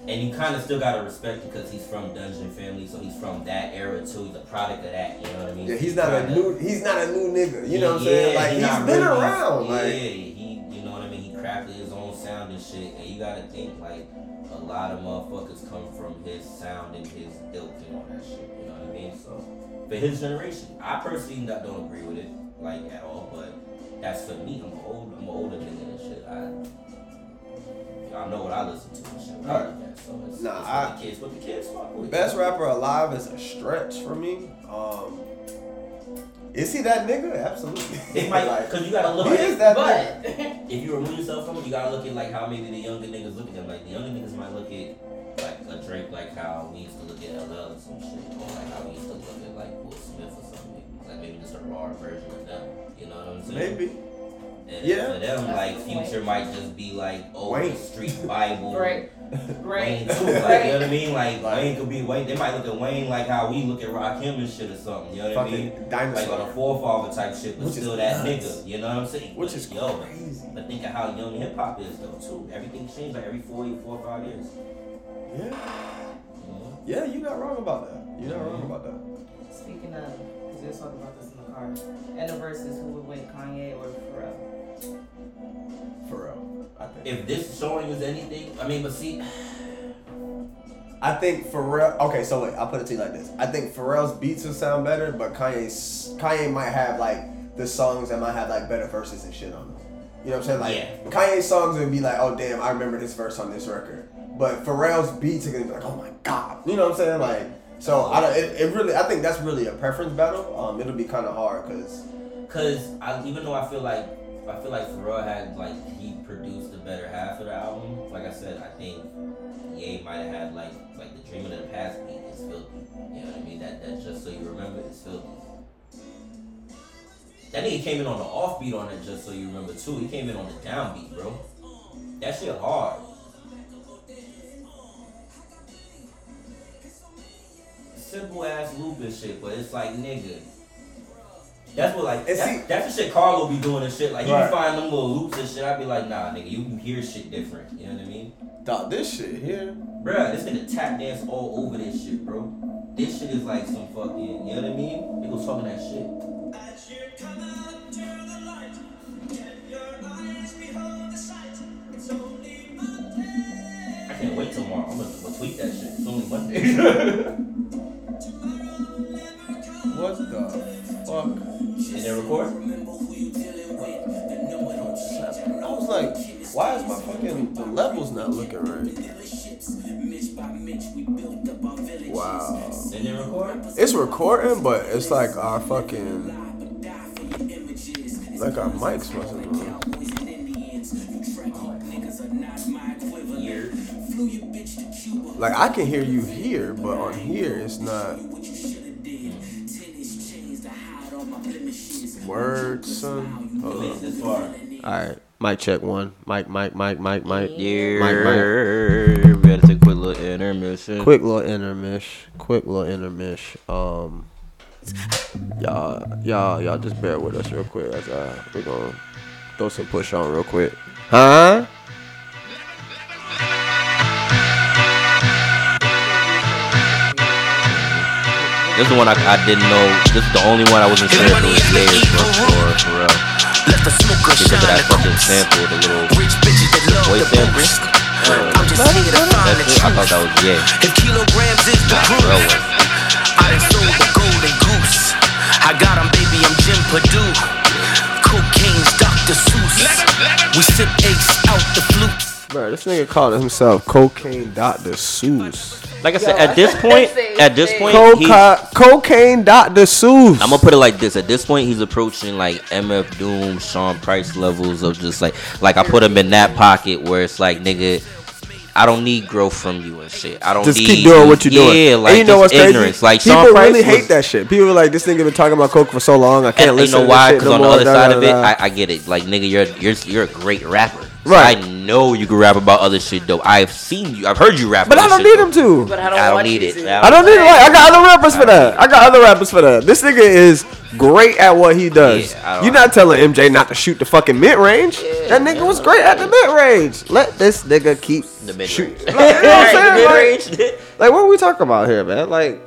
and you kind of still gotta respect because he's from Dungeon Family, so he's from that era too. He's a product of that. You know what I mean? Yeah, he's not a new. He's not a new nigga. You know what I'm saying? Like he's been really- around. Yeah, Like you know what I mean. He crafted his own sound and shit, and you gotta think like a lot of motherfuckers come from his sound and his ilk and all that shit. You know what I mean? So for his generation, I personally don't agree with it like at all, but that's for me. I'm old, I'm older nigga and shit. I, y'all know what I listen to and shit. I look so it's, Nah, it's I- the kids, what the kids fuck with. best rapper alive is a stretch for me. Um, is he that nigga? Absolutely. It might, Like, cause you gotta look he at is that But nigga. If you remove yourself from it, you gotta look at like how maybe the younger niggas look at them. Like the younger niggas might look at like a Drake like how we used to look at LL or some shit, or like how we used to look at like Will Smith or something. Like maybe just a raw version of them. You know what I'm saying? Maybe. And Yeah. For them, That's like a good. Future might just be like oh Wayne. Street Bible. right, Wayne right, too, like you know what I mean? Like, Like- Wayne could be Wayne. They might look at Wayne like how we look at Rakim and shit or something. You know what I mean? Fucking Like on a forefather type shit, but Which still that nuts. nigga. You know what I'm saying? Which But is yo, crazy. But think of how young hip hop is though too. Everything changed like every four, four or five years. Yeah. Mm-hmm. You know? Yeah, you're not wrong about that. You're not wrong mm-hmm. about that. Speaking of, because we were talking about this in the car, and the verses who would win, Kanye or Pharrell? For real. I think. If this showing is anything, I mean, but see, I think Pharrell. Okay, so wait, I'll put it to you like this. I think Pharrell's beats will sound better, but Kanye's Kanye might have like the songs that might have like better verses and shit on them. You know what I'm saying? Like Yeah. Kanye's songs would be like, oh damn, I remember this verse on this record. But Pharrell's beats are gonna be like, oh my god. You know what I'm saying? Like, so I don't. It, it really, I think that's really a preference battle. Um, it'll be kind of hard because cause I, even though I feel like I feel like Pharrell had like he produced the better half of the album. Like I said, I think Ye might have had like like the Dreaming of the Past beat is filthy. You know what I mean? That that just so you remember is filthy. That nigga came in on the offbeat on it, just so you remember too. He came in on the downbeat, bro. That shit hard. Simple ass and shit, but it's like nigga. That's what like that's, see- that's the shit Carlo be doing and shit. Like you Right. find them little loops and shit. I'd be like, nah, nigga, you can hear shit different. You know what I mean? dog, this shit here. Bruh, this nigga tap dance all over this shit, bro. This shit is like some fucking, you know what I mean? Niggas talking that shit. I can't wait till tomorrow. I'm gonna, I'm gonna tweet that shit. It's only Monday. What the fuck? Is it record? I was like, why is my fucking the levels not looking right? Wow. Did it record? It's recording, but it's like our fucking like our mics wasn't on. Like I can hear you here, but on here it's not. Word, son. Hold on. least this far. All right, mic check one. Mic, mic, mic, mic, mic. Yeah. Mic, We gotta take a quick little intermission. Quick little intermish. Quick little intermish. Um, y'all, y'all, y'all just bear with us real quick as uh, we gonna throw some push on real quick. Huh? This is the one I, I didn't know. This is the only one I wasn't sure if it was theirs for, for, for real. Let the smoker Because of that fucking sample, the little Rich bitches that love voice the sample. boost. Uh, I'm just here to find the that's it. I thought that was yeah. If kilograms is the proof, I done sold the golden goose. I got 'em, baby, I'm Jim Perdue. Cocaine's Dr. Seuss. We sip ace out the flute. Bro, this nigga called himself Cocaine Dr. Seuss. Like I said, at this point, at this point, he, Coca- cocaine Dr. Seuss. I'm gonna put it like this. At this point, he's approaching like MF Doom, Sean Price levels of just like, like I put him in that pocket where it's like, nigga, I don't need growth from you and shit. I don't just need keep doing what you're doing. Yeah, like and you know what's just crazy? ignorance. Like people Sean Price really hate was- that shit. People are like, this nigga been talking about coke for so long. I can't And you know why? Because no on the other da, side da, of it. I, I get it. Like nigga, you're you're you're a great rapper. So Right. I know know you can rap about other shit though. I've seen you. I've heard you rap. But I don't need though. him to. But I don't, I don't need it. I I don't need it. Like, I got other rappers for that. I got other rappers for that. This nigga is great at what he does. Yeah, You're not telling MJ not to shoot the fucking mid range. that nigga was great at the mid range. Let this nigga keep The mid shoot. range. Like, you know what I'm saying? The Like, like, what are we talking about here, man? Like,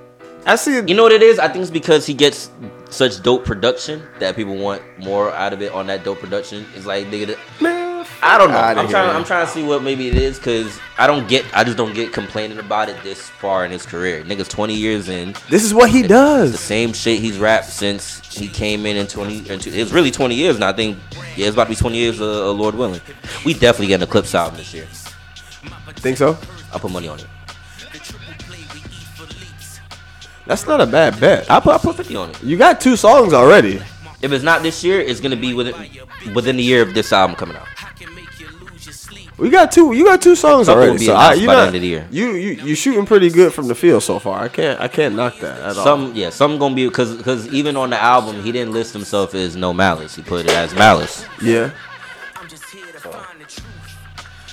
I see. You know what it is? I think it's because he gets such dope production that people want more out of it on that dope production. It's like nigga, that- man, I don't know. I'm trying. I'm trying to see what maybe it is because I don't get. I just don't get complaining about it this far in his career. Nigga's 20 years in. This is what he does. The same shit he's rapped since he came in in 20. Into, it was really 20 years now. I think yeah, it's about to be 20 years. Uh, uh, Lord willing, we definitely getting a Clipse album this year. Think so? I'll put money on it. That's not a bad bet. I'll put. I'll put 50 on it. You got two songs already. If it's not this year, it's gonna be within within the year of this album coming out. We got two. You got two songs Something already. So I, announced you by the not, end of the year. You you you shooting pretty good from the field so far. I can't I can't knock that at all. Some yeah, some gonna be because because even on the album he didn't list himself as no malice. He put it as malice. Yeah.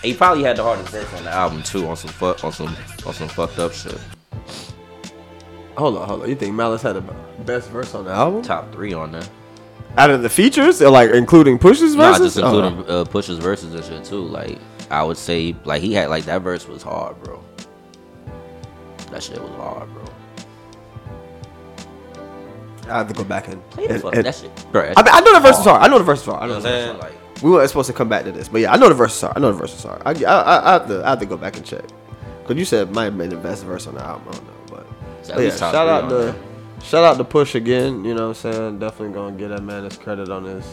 He probably had the hardest verse on the album too, on some fuck on some on some fucked up shit. Hold on, hold on. You think Malice had the best verse on the album? Top three on there. Out of the features, like including Push's Not verses? just including uh, Push's verses and shit too. Like I would say, like he had like that verse was hard, bro. That shit was hard, bro. I have to go back and. Play the and- fuck and- that shit, bro. I, mean, I know the verses are. I know the verses are. I You know know the what I'm verses are. Like We weren't supposed to come back to this, but yeah, I know the verses are. I know the verses are. I, I, I, I have to I have to go back and check. Cause you said it might have been the best verse on the album. I don't know, but, It's at but yeah, shout out on to shout out to Push again. You know what I'm saying? Definitely gonna get that man his credit on this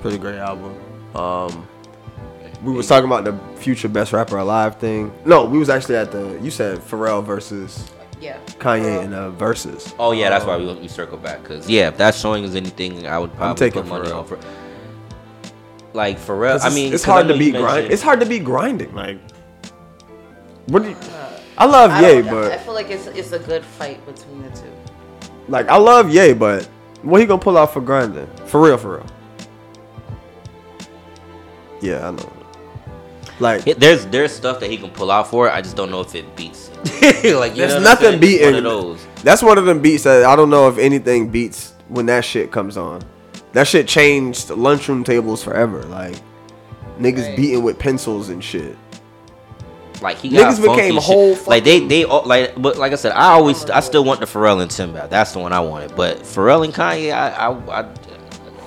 pretty great album. Um, we was talking about the future best rapper alive thing. No, we was actually at the. You said Pharrell versus Yeah. Kanye and uh, verses. Oh yeah, that's why we we circle back. Cause yeah, if that's showing us anything, I would probably taking put money Pharrell. on for. Like Pharrell, 'Cause I mean, it's hard to be beat grind. It's hard to be grinding. Like, what do you? I love I, Ye, don't- I feel like it's it's a good fight between the two. like I love Ye, but what he gonna pull out for grinding? For real, for real. Yeah, I know. Like, It- There's there's stuff that he can pull out for it. I just don't know if it beats. like you there's know nothing beating. one of those. That's one of them beats that I don't know if anything beats when that shit comes on. That shit changed lunchroom tables forever. Like, niggas Right. beating with pencils and shit. Like he got Niggas became funky whole shit. Like they they all- like but like I said, I always I still want the Pharrell and Tim battle. That's the one I wanted. But Pharrell and Kanye, I I, I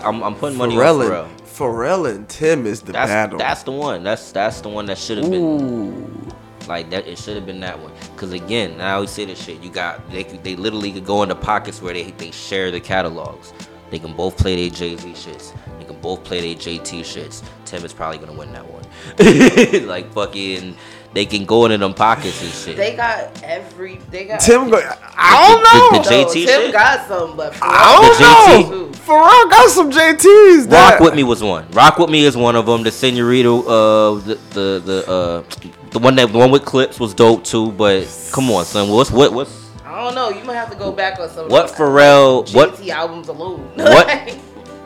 I'm, I'm putting money Pharrell on and, Pharrell. Pharrell and Tim is the That's battle. that's the one. That's that's the one that should have been Ooh. like that. It should have been that one. Cause again, I always say this shit. You got they they literally could go into pockets where they they share the catalogs. They can both play their Jay Z shits. They can both play their JT shits. Tim is probably gonna win that one. like fucking, they can go into them pockets and shit. They got every. They got. Tim, go, I don't know. The- the No, JT Tim shit? got some, but I don't The know. JT? Pharrell got some JTs. Rock with me was one. Rock with me is one of them. The Senorita, uh, the the the uh, the one that the one with Clipse was dope too. But come on, son, what's what what's I don't know. You might have to go back on some. What of Pharrell- JT what- albums alone? What?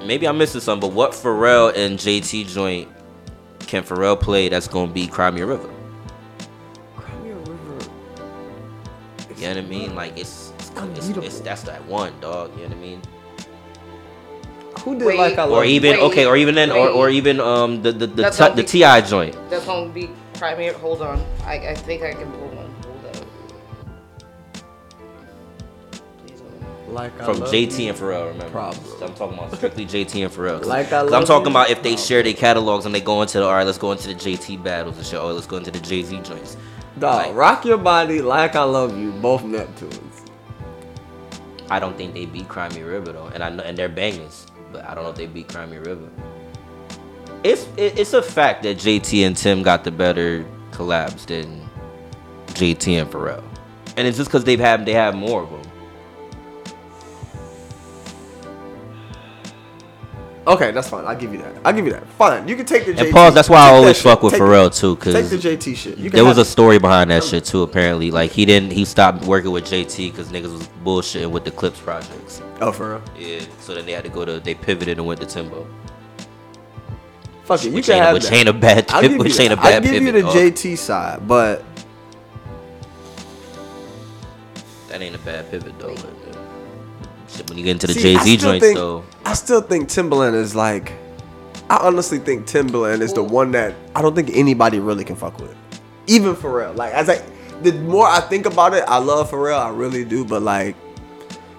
maybe I'm missing something, but what Pharrell and JT joint can Pharrell play that's gonna be Cry Me a River? You know what I mean? Like it's it's, it's, it's that's that one dog. You know what I mean? Who did Wait. like I love Or even Wait, okay, or even then, or, or even um the the the, That's t- gonna the Ti joint. That's gonna be primary. Hold on. I, I think I can pull one. Hold up. Please hold on. Like I from Love JT You. and Pharrell. Remember, Problem. I'm talking about strictly JT and Pharrell. Like I 'Cause Love I'm talking You. about if they share their catalogs and they go into the all right, let's go into the JT battles and shit. Oh, let's go into the Jay Z joints. Dog, rock your body like I love you. Both Neptunes. I don't think they beat Cry Me a River though, and I know, and they're bangers, but I don't know if they beat Cry Me a River. It's it, it's a fact that JT and Tim got the better collabs than JT and Pharrell, and it's just because they've had they have more of them. Okay, that's fine. I'll give you that. I'll give you that. Fine. You can take the JT. And pause. That's why I always fuck with Take Pharrell too, Take because the JT shit. You can there was a have- story behind that shit too. Apparently, like he didn't he stopped working with JT because niggas was bullshitting with the Clipse projects. Oh, for real. Yeah, so then they had to go to they pivoted and went to Timbo. Fuck it, you Which can ain't, have which that. ain't a bad I'll give Which you, ain't a I'll bad give you pivot. the dog. JT side, but That ain't a bad pivot though. But, uh, shit, when you get into the See, Jay Z still joints think- though, I still think Timbaland is like. I honestly think Timbaland is the one that I don't think anybody really can fuck with, even Pharrell. Like as I, the more I think about it, I love Pharrell, I really do. But like,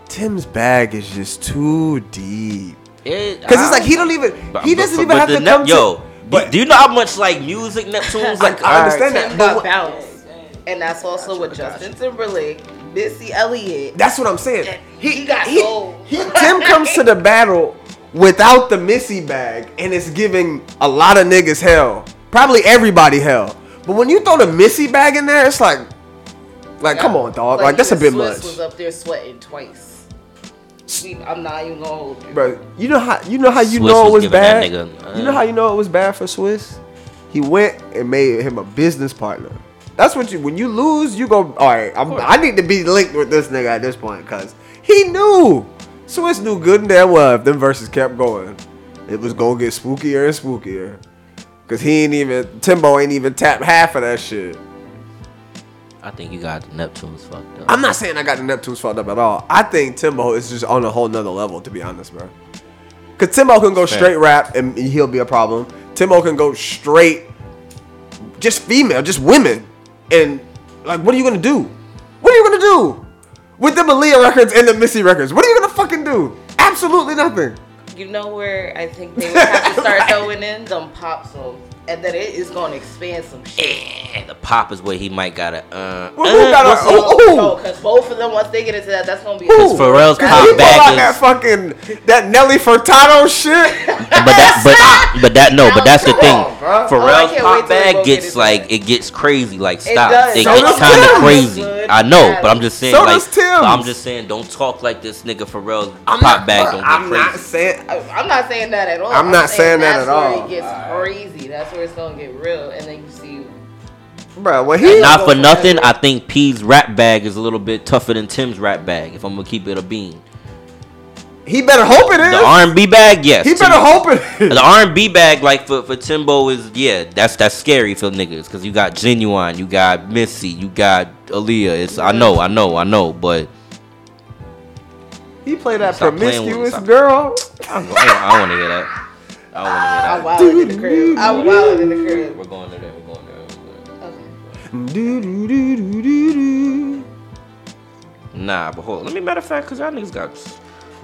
Tim's bag is just too deep. It- Because it's like he don't even But- he doesn't but- even but have to Nep- come yo, to. But do you know how much like music Neptune's like? I understand that, Tim but got what- bounce, and that's also with Justin Timberlake, Missy Elliott. That's what I'm saying. He, got he- soul. He, Tim comes to the battle without the Missy bag, and it's giving a lot of niggas hell. Probably everybody hell. But when you throw the Missy bag in there, it's like, like, come on, dog. Like, that's a even bit Swizz much. was up there sweating twice. I'm not even gonna hold you. Bro, you know how you know how you Swizz know it was was bad. nigga, uh, you know how you know it was bad for Swizz. He went and made him a business partner. That's what you when you lose, you go. All right, I'm, I need to be linked with this nigga at this point because he knew. Swizz knew good and damn well if them verses kept going, it was gonna get spookier and spookier. Cause he ain't even Timbo ain't even tapped half of that shit. I think you got the Neptune's fucked up. I'm not saying I got the Neptunes fucked up at all. I think Timbo is just on a whole nother level, to be honest, bro. Cause Timbo can go Fair. straight rap and he'll be a problem. Timbo can go straight, just female, just women, and like, what are you gonna do? What are you gonna do with the Malia records and the Missy records? What are you gonna fucking do? Absolutely nothing. You know where I think they would have to start throwing in them pop songs, and then it is gonna expand some shit. And the pop is where he might gotta. Uh, Who- who uh, gotta- what's who- up? No, because both of them, once they get into that, that's gonna be. Cause Pharrell's Cause pop he pull out bag that is, fucking that Nelly Furtado shit. but that, but, but that no, but that's the thing. on, bruh. Oh, I Pharrell's can't wait pop till they bag go get gets into like it gets crazy. Like It stop, does. it So gets does kind of crazy. Good I know, but I'm just saying So like does Tim's. I'm just saying don't talk like this nigga Pharrell's I'm pop not, bag don't get I'm crazy. not saying. I- I'm not saying that at all. I'm not saying that that's at where all. It gets crazy. That's where it's gonna get real, and then you see. Bro, when he Not for nothing, forever. I think P's rap bag is a little bit tougher than Tim's rap bag. If I'm gonna keep it a bean, he better hope it is. the R&B bag, yes. he better me. hope it is. The R&B bag, like for, for Timbo, is yeah, that's that's scary for niggas because you got Ginuwine, you got Missy, you got Aaliyah. It's I know, I know, I know, but He played that Stop with promiscuous girl. I don't, I want to hear that. I I'm want to hear wilding in the crib. I'm wilding in the that. crib. We're going to there. We're going there. Do, do, do, do, do, do. Nah, but hold. on. Let me matter of fact, cause y'all niggas got.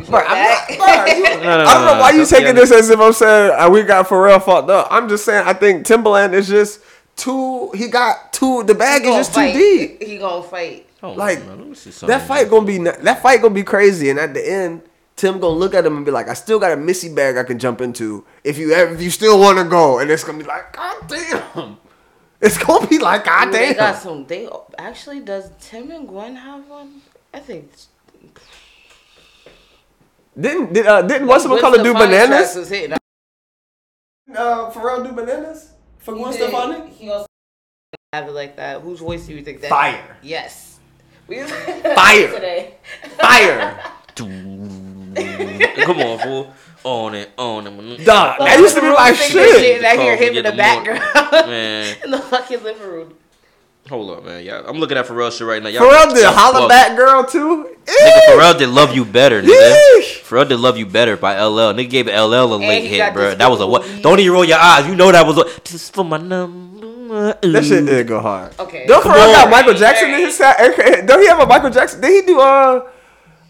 Bro, I'm not- bro, you- No, no, I don't know why no, you no. taking this as if I'm saying uh, we got Pharrell fucked up. I'm just saying I think Timbaland is just too. He got too. The bag is gonna just too deep. He gonna fight. Hold Like, on, man. Let me see That fight gonna be that fight gonna be crazy, and at the end, Tim gonna look at him and be like, "I still got a Missy bag I can jump into if you ever, if you still want to go." And it's gonna be like, "God damn!" It's gonna be like, "God Ooh, They got some. They actually does Tim and Gwen have one? I think. Didn't did, uh, didn't what's Gwen call it do Stefani bananas? was hitting. Uh, Pharrell do bananas for Gwen Stefani. He also have it like that. Whose voice do you think that? Fire. Yes. We Fire. today. Fire. Come on, fool. On it, on it. Dog, that used to be my Sing that shit. And I hear him in the the background. Man, in the fucking living room. hold up, man. Yeah, I'm looking at Pharrell shit right now. Y'all- Pharrell did y'all holla back girl too. Nigga, Eesh. Pharrell did love you better, nigga. Yeesh. Pharrell did love you better by LL. Nigga gave LL a late he hit, bro. That was a what? Don't even roll your eyes. You know that was what? Just for my number. That shit did go hard. Okay. Don't Come Pharrell got. Michael Jackson in his set? Don't he have a Michael Jackson? Did he do uh?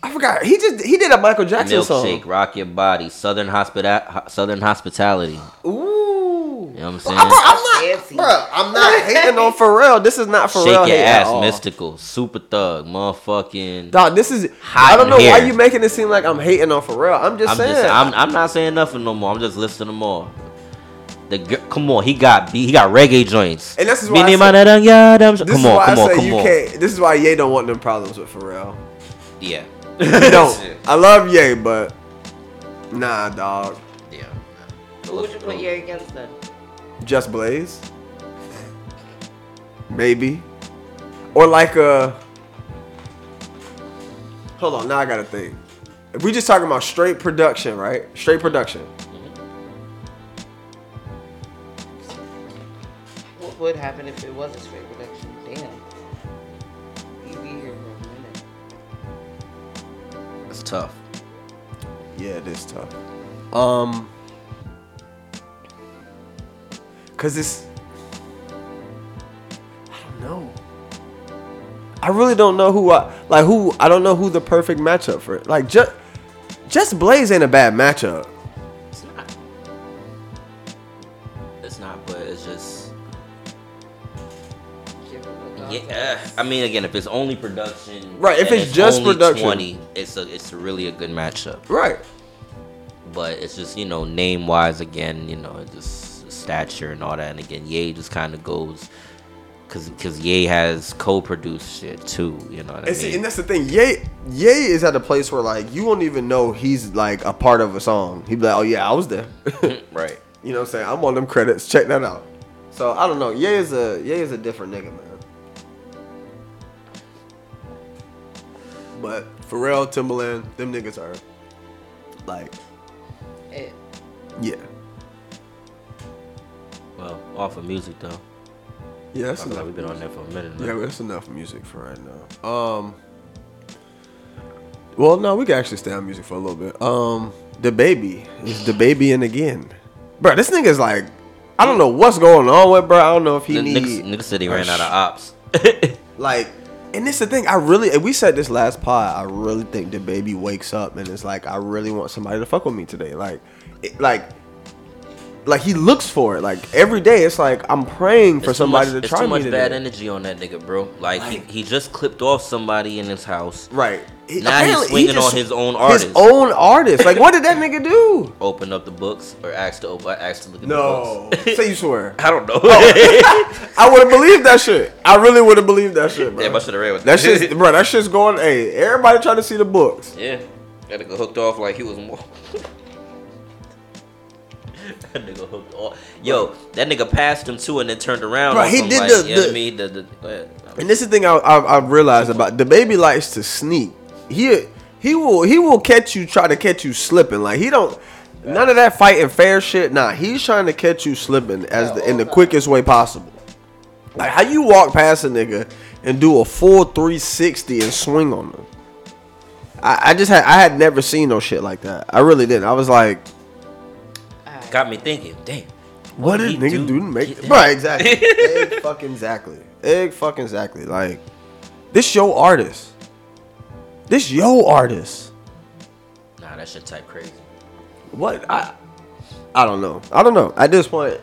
I forgot. He just he did a Michael Jackson Milkshake, song. rock your body, Southern hospita- Southern hospitality. Ooh. You know what I'm saying? I'm, I'm not, bro. I'm not hating on Pharrell. This is not Pharrell. Shake your hate at ass, all. mystical, super thug, motherfucking. Dog, this is. Hot I don't know in why you making it seem like I'm hating on Pharrell. I'm just I'm saying. just, I'm, I'm not saying nothing no more. I'm just listing them all. The gir- come on, he got beat. He got reggae joints. And this is why I Bini said- mana dang ya dam- this Come on, come on, come you on. This is why Ye don't want them problems with Pharrell. Yeah. He don't. I love Ye, but nah, dog. Yeah. Who would you put Ye against then? Just Blaze. Maybe. Or like a. Hold on, now I gotta think. If we just talking about straight production, right? Straight production. what would happen if it was a straight It's tough. Yeah, it is tough. Um, cause it's. I don't know. I really don't know who I like. Who I don't know who the perfect matchup for it. Like just, just Blaze ain't a bad matchup. Mean, again, if it's only production, Right, if and it's just only production. 20, it's a it's really a good matchup. Right. But it's just you know name wise again, you know, just stature and all that. And again, Ye just kind of goes because because Ye has co-produced shit too. You know what I And, see, mean? and that's the thing. Ye Ye is at a place where like you won't even know he's like a part of a song. He'd be like, "Oh yeah, I was there." right. You know what I'm saying? I'm on them credits. Check that out. So I don't know. Ye is a Ye is a different nigga, man. But Pharrell, Timbaland, them niggas are like, Eh, yeah, Well, off of music though. yeah. I That's enough. we've been on there for a minute. Yeah, that's enough music for right now. Um. Well, no, we can actually stay on music for a little bit. Um, the baby is the baby and again, bro. This nigga's like, I don't know what's going on with bro. I don't know if he The need niggas, niggas said he a ran out of ops. like and this the thing i really we said this last pod i really think the baby wakes up and it's like i really want somebody to fuck with me today. Like it, like like he looks for it like every day it's like i'm praying for It's somebody much, to it's try too me much today. bad energy on that nigga, bro. Like, Like- he, he just clipped off somebody in his house. right He- Now he's swinging just- on his own artist. his own artist like what did that nigga do Open up the books or ask to open, ask to look at no the books. No, say you swear I don't know. Oh. i would have believed that shit i really would have believed that shit bro. Damn, I should have read with that shit's bro that shit's going hey everybody trying to see the books Yeah, that nigga hooked off like he was more. That nigga hooked off. Yo, that nigga passed him too and then turned around. On he did like, the- You know the- I mean? The, the. And this is the thing I, I, I realized about the baby likes to sneak. He he will he will catch you try to catch you slipping. Like he don't none of that fighting fair shit. Nah, he's trying to catch you slipping as the, in the quickest way possible. Like how you walk past a nigga and do a full 360 and swing on them. I, I just had I had never seen no shit like that. I really didn't. I was like, Got me thinking. Damn. what did did nigga do do to make get that? right? Exactly. Egg fucking exactly. Egg fucking exactly. Like this your artist. This yo artist. Nah, that shit type crazy. What I I don't know. I don't know. At this point,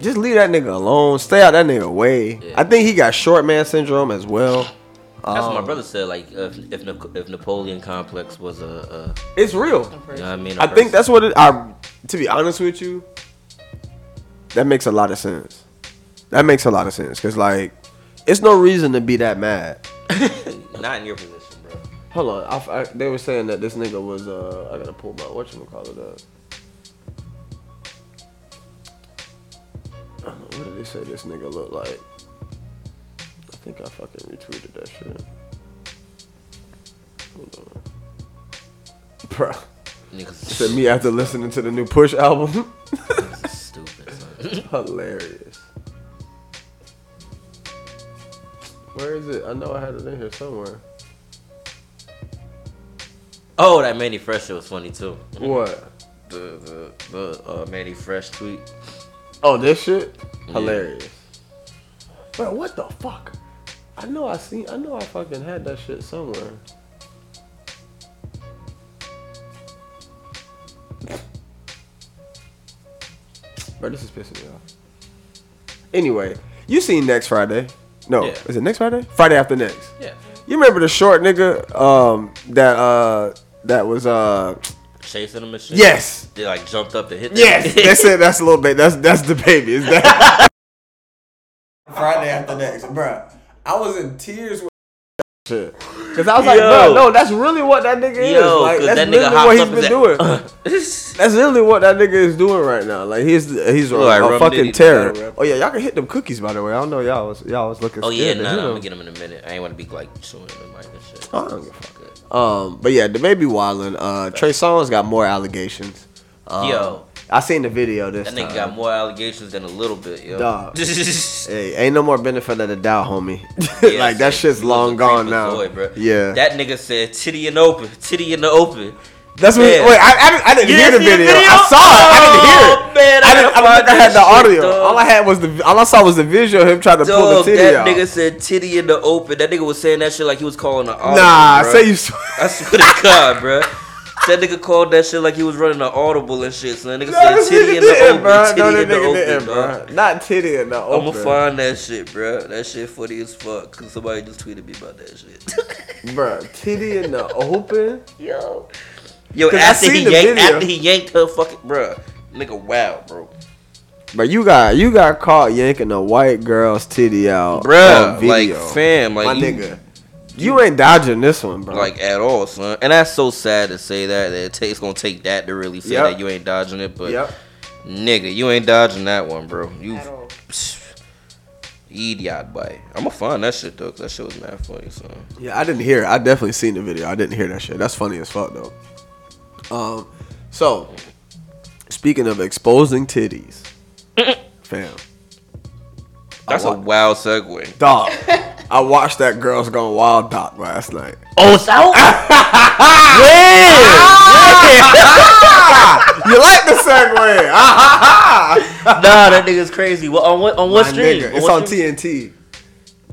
just leave that nigga alone. Stay out that nigga way. Yeah. I think he got short man syndrome as well. That's what my Um, brother said. Like, if if, if Napoleon complex was a, It's real. a you know what I mean? a I think that's what it. I to be honest with you, that makes a lot of sense. That makes a lot of sense because like, it's no reason to be that mad. not in your position, bro. Hold on, I, I- they were saying that this nigga was. uh I gotta pull my whatchamacallit up. I don't know, what did they say this nigga look like? I think I fucking retweeted that shit. Hold on. Bruh. Niggas Said me after listening to the new Push album. stupid. Son. Hilarious. Where is it? I know I had it in here somewhere. Oh, that Manny Fresh shit was funny too. What? The the the uh, Manny Fresh tweet. Oh, this shit? Yeah. Hilarious. Bro, what the fuck? I know I seen I know I fucking had that shit somewhere. Bro, this is pissing me off. Anyway, you seen next Friday. No, Yeah. is it next Friday? Friday after next. Yeah. You remember the short nigga um that uh that was uh Chasing him and shit. Yes. They like jumped up to hit. that Yes, nigga. that's it. That's a little bit. That's that's the baby. Is that Friday after next, bro? I was in tears with shit because I was like, Yo. bro, no, that's really what that nigga is. Yo, Like, 'cause that's that nigga literally what he's up been doing. "Uh." That's literally what that nigga is doing right now. Like he's he's a, like a fucking terror. Oh yeah, y'all can hit them cookies by the way. I don't know y'all was y'all was looking. Oh yeah, scared to nah, hit nah, I'm gonna get him in a minute. I ain't want to be like chewing in the mic and shit. I don't give a fuck. Um, but yeah, the baby wildin'. Uh, Trey Songz got more allegations. Um, Yo, I seen the video this That nigga time. got more allegations than a little bit, yo. Dog. Hey, ain't no more benefit of the doubt, homie. like that shit's long gone now. bro. Yeah, That nigga said titty in the open, titty in the open. that's what. Yeah. Wait, I, I, didn't- I didn't You hear the didn't the video. video? I saw it. I didn't hear it. Oh, man, I I didn't. I, don't think I had the audio. dog. All I had was the. All I saw was the visual of him trying to pull the Dog, titty that out. nigga said titty in the open. That nigga was saying that shit like he was calling an audible. nah, bruh. say you. swear. I swear to God, bro. That nigga called that shit like he was running an audible and shit. So that nigga No, said titty nigga in the open, bro. titty No, in the open, bro. Not titty in the open. I'ma find that shit, bro. That shit funny as fuck. Cause somebody just tweeted me about that shit. bro. Titty in the open. Yo, yo. After he yanked, video. after he yanked her fucking, bro. Nigga, wow, bro. But you got you got caught yanking a white girl's titty out, bro. like fam, like my you, nigga. You ain't dodging this one, bro. like at all, son. And that's so sad to say that. That it ta- it's gonna take that to really say Yep. that you ain't dodging it. But yep. nigga, you ain't dodging that one, bro. You At all. idiot boy. I'ma find that shit though, cause that shit was mad funny, son. Yeah, I didn't hear. it. I definitely seen the video. I didn't hear that shit. That's funny as fuck though. Um, so speaking of exposing titties, fam, That's a wa- wild segue. dog. I watched that Girls Gone Wild doc last night. Oh, it's out. You like the segue? Ah, nah, that nigga's crazy. What on what on what My stream? nigga, On It's what on stream? TNT.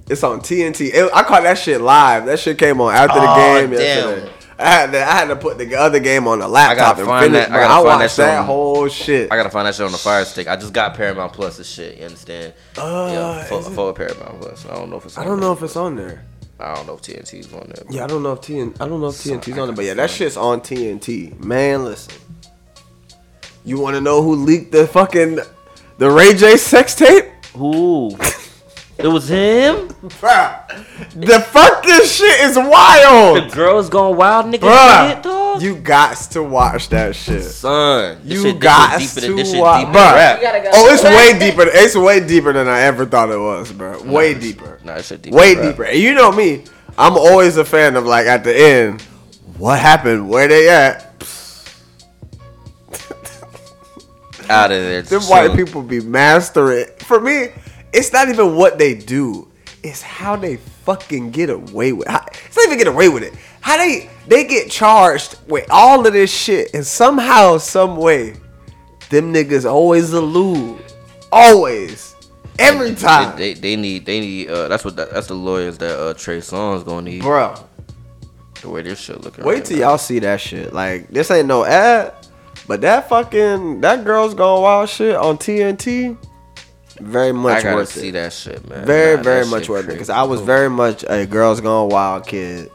It's on TNT. It- I caught that shit live. That shit came on after the Aw, game damn. yesterday. I had to, I had to put the other game on the laptop gotta and find finish. that- I gotta I, find that watched that on- whole shit. I gotta find that shit on the Fire Stick. I just got Paramount Plus. And shit. You understand? Uh, yeah, it- fuck Paramount Plus. I don't know if it's. I on don't there. know if it's on there. I don't know if TNT's on there. Yeah, I don't know if TN, I don't know if TNT's on there, but yeah, that shit's on TNT. Man, listen. You want to know who leaked the fucking the Ray J sex tape? Who? it was him. Bruh, the fucking shit is wild. The girls going wild, nigga. Bruh, Shit, dog. you got to watch that shit. Son, You shit, got deeper than to this shit watch- deeper Bruh. You gotta go. Oh, it's way deeper. It's way deeper than I ever thought it was, bro. Way deeper. Nah, this shit deeper. Way than rap. deeper. And you know me, I'm always a fan of like at the end, what happened? Where they at? Out of there. Them chilling. white people be mastering. For me, it's not even what they do. It's how they fucking get away with. How, it's not even get away with it. How they they get charged with all of this shit, and somehow, some way, them niggas always elude. Always, every time, They, they, they need they need uh that's what that, that's the lawyers that uh Trey Songz gonna need bro. the way this shit looking. Wait right till now. y'all see that shit. Like this ain't no ad, but that fucking that girl's gone wild shit on TNT. Very much I gotta worth see it. that shit, man. very Nah, very much worth it because I was very much a girls gone wild kid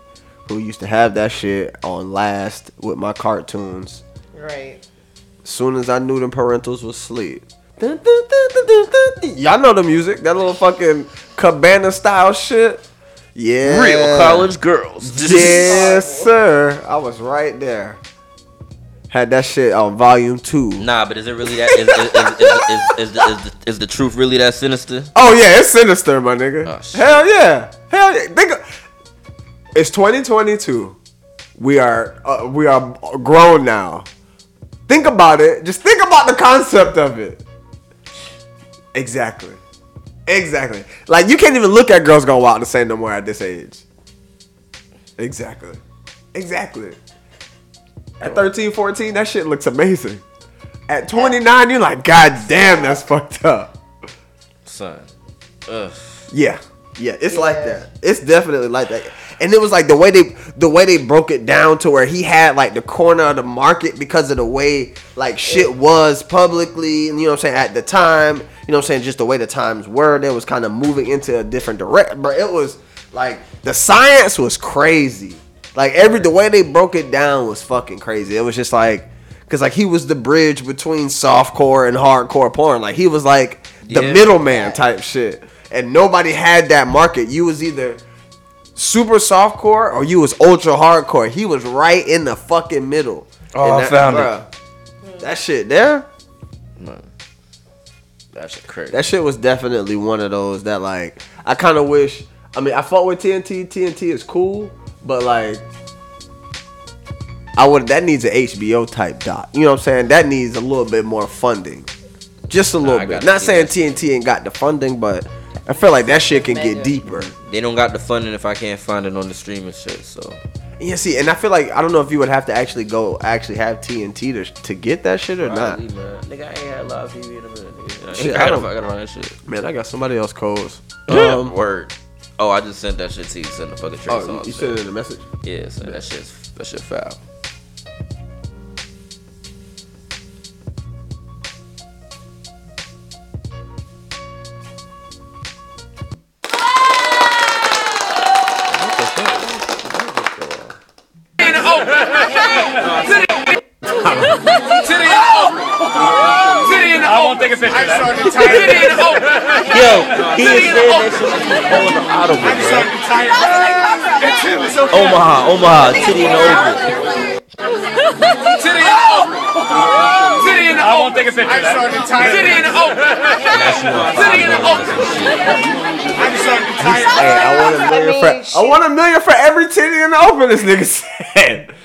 who used to have that shit on last with my cartoons. Right. As soon as I knew them parentals was dun, dun, dun. Y'all know the music, that little fucking cabana style shit. Yeah, real college girls. Yes, sir. I was right there. Had that shit on volume two. Nah, but is it really that? Is, is, is, is, the, is, the, the truth really that sinister? Oh yeah, it's sinister, my nigga. Oh. Hell yeah, hell yeah. Think of, it's 2022. We are uh, we are grown now. Think about it. Just think about the concept of it. Exactly. Exactly. Like you can't even look at girls going wild the same no more at this age. Exactly. Exactly. At 13, 14, that shit looks amazing. At 29, you're like, God damn, that's fucked up. Son. Ugh. Yeah, yeah, it's like that. It's definitely like that. And it was like the way they the way they broke it down to where he had like the corner of the market because of the way like shit was publicly, and you know what I'm saying at the time. You know what I'm saying, just the way the times were. They was kind of moving into a different direction. But it was like the science was crazy. Like every the way they broke it down was fucking crazy. It was just like because like he was the bridge between softcore and hardcore porn. Like he was like the Yeah. middleman type shit. And nobody had that market. You was either super softcore or you was ultra hardcore. He was right in the fucking middle. Oh, And I that, found bruh, That shit there, That shit crazy. that shit was definitely one of those that like I kind of wish. I mean, I fought with TNT. TNT is cool, but like I would that needs an HBO type doc. You know what I'm saying? That needs a little bit more funding. Just a little I bit. Not see saying TNT ain't got the funding, but I feel like that shit can get deeper. They don't got the funding if I can't find it on the streaming shit. So Yeah, see, and I feel like I don't know if you would have to actually go actually have TNT to to get that shit or not. Probably, man. Nigga, I ain't had live TV in a minute. Nigga. Shit, I, I gotta, don't- I gotta run that shit. Man, I got somebody else codes. Um, Word. Oh, I just sent that shit to you. Send the fucking Trey Oh, you sent it in a message? Yeah, so that shit's that shit foul. He is saying that shit like he's pulling audible, bro. Omaha, Omaha, titty in the open. Titty in the open. Titty in the open. I won't take a picture of that. Titty in the open. Titty in the open. I just started to tire. Hey, I want a million for I want a million for every titty in the open. This nigga said.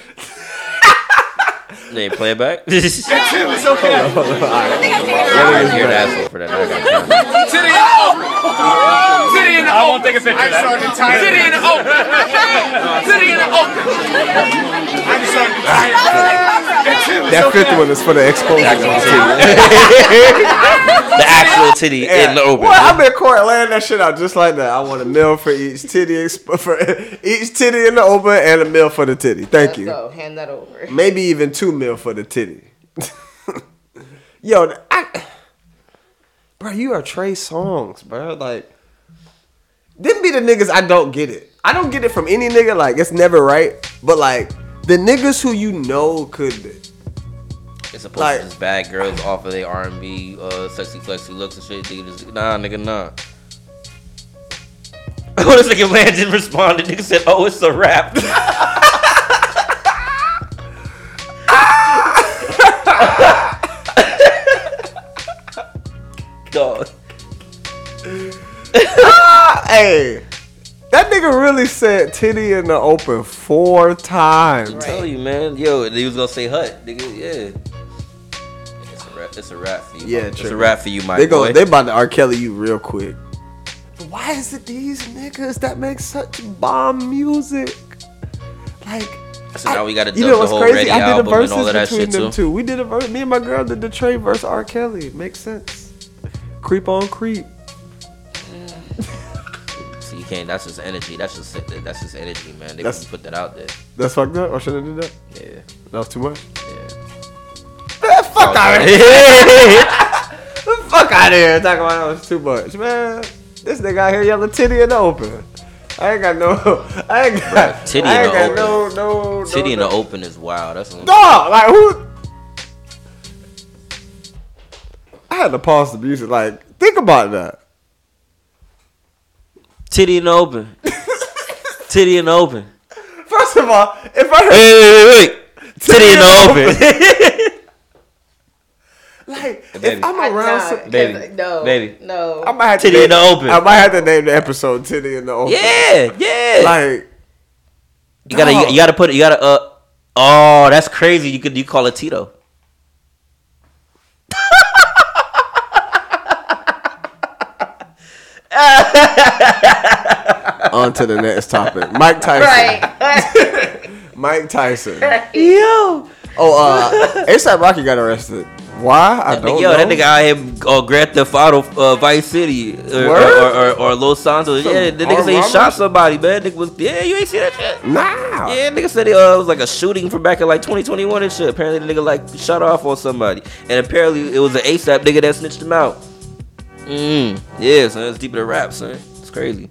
They play it back. It's okay. You're an asshole for that. I gotta count. Titty in the open. Titty in the open. I won't take a picture of that. Titty in oh. the open. Titty in the open. I just started to tire. That fifth one is for the exposure. The actual titty in the open. Boy, I've been court laying that shit out just like that. I want a meal for each titty, exp- for each titty in the open, and a meal for the titty. Thank you. Go hand that over. Maybe even two mil for the titty. Yo, I, bro, you are Trey Songz, bro. Like, them be the niggas I don't get it. I don't get it from any nigga. Like, it's never right. But like, the niggas who you know could. It's supposed Like- to just bad girls off of their R and B, uh, sexy flexy looks and shit. Nigga just, nah, nigga, nah. Oh, this nigga Landon responded. Nigga said, "Oh, it's a rap." hey, that nigga really said titty in the open four times. I tell you, man. Yo, he was gonna say hut, nigga. Yeah. It's a rap. It's a rap for you. Yeah, it's a rap for you, my they boy. go. They about to R. Kelly you real quick. Why is it these niggas that make such bomb music? Like, so now we gotta you know the what's whole crazy? Ready I did a album and verses all of that between shit them too. two. We did a verse. Me and my girl did the Trey verse R. Kelly. Makes sense. Creep on creep. Can't. That's just energy. That's just that's just energy, man. They That's- put that out there. That's fucked up. I do that? Yeah. That was too much. Yeah. Man, fuck out of here. fuck out of here. Talking about that was too much, man. This nigga out here yelling titty in the open. I ain't got no. I ain't got. Bruh, titty I in the got open. no no. Titty no, in no. the open is wild. That's what Dog, like who? I had to pause the music. Like, think about that. Titty in the open. Titty in the open. First of all, if I heard Wait, wait, wait, wait. Titty in the open. like, Baby. if I'm I- around, nah, some, 'cause- Baby. No. Baby. No. I might have Titty to in the name- open. I might have to name the episode "Titty in the Open." yeah, yeah. like you gotta, you, you gotta put it. You gotta. Uh. Oh, that's crazy. You could. You call it Tito. on to the next topic. Mike Tyson. Right. Mike Tyson. Yo. Oh, uh, ASAP Rocky got arrested. Why? I That don't nigga, yo, know. that nigga out here uh, Grand Theft Auto uh, Vice City or, or, or, or, or Los Santos. Some Yeah, the nigga armed said he robbers? shot somebody, man. Nigga was yeah, you ain't see that shit. Nah. Yeah, nigga said it, uh, it was like a shooting from back in like 2021 and shit. Apparently the nigga like shot off on somebody, and apparently it was an ASAP nigga that snitched him out. Mm, yeah, son, it's deeper than rap, son. It's crazy.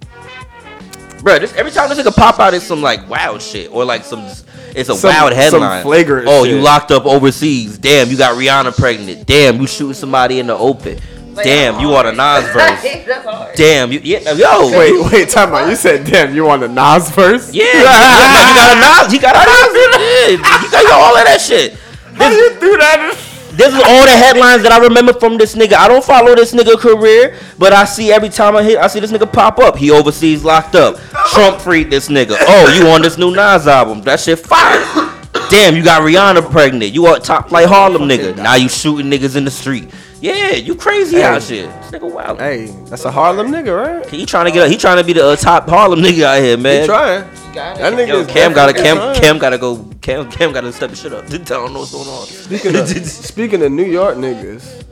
Bro, this, every time this nigga pop out, it's some like wild shit or like some. It's a Some- wild some headline. flagrant Oh, shit. you locked up overseas. Damn, you got Rihanna pregnant. Damn, you shooting somebody in the open. Damn, you on a Nas verse. Damn, you yeah, yo. Wait, wait, time out. You said, damn, you want a Nas verse? Yeah, you got a Nas. He got a Nas. Yeah, you got all of that shit. How you do that? This is all the headlines that I remember from this nigga. I don't follow this nigga career, but I see every time I hit, I see this nigga pop up. He overseas locked up. Trump freed this nigga. Oh, you on this new Nas album? That shit fire. Damn, you got Rihanna pregnant. You a top flight Harlem nigga. Now you shooting niggas in the street. Yeah, you crazy Hey. out here. This nigga wild. Hey, that's a Harlem nigga, right? He trying to get. He trying to be the uh, top Harlem nigga out here, man. He trying. got That nigga Yo, Cam gotta Cam trying. Cam gotta go. Cam Cam gotta step his shit up. I don't know what's going on. Speaking of, speaking of New York niggas,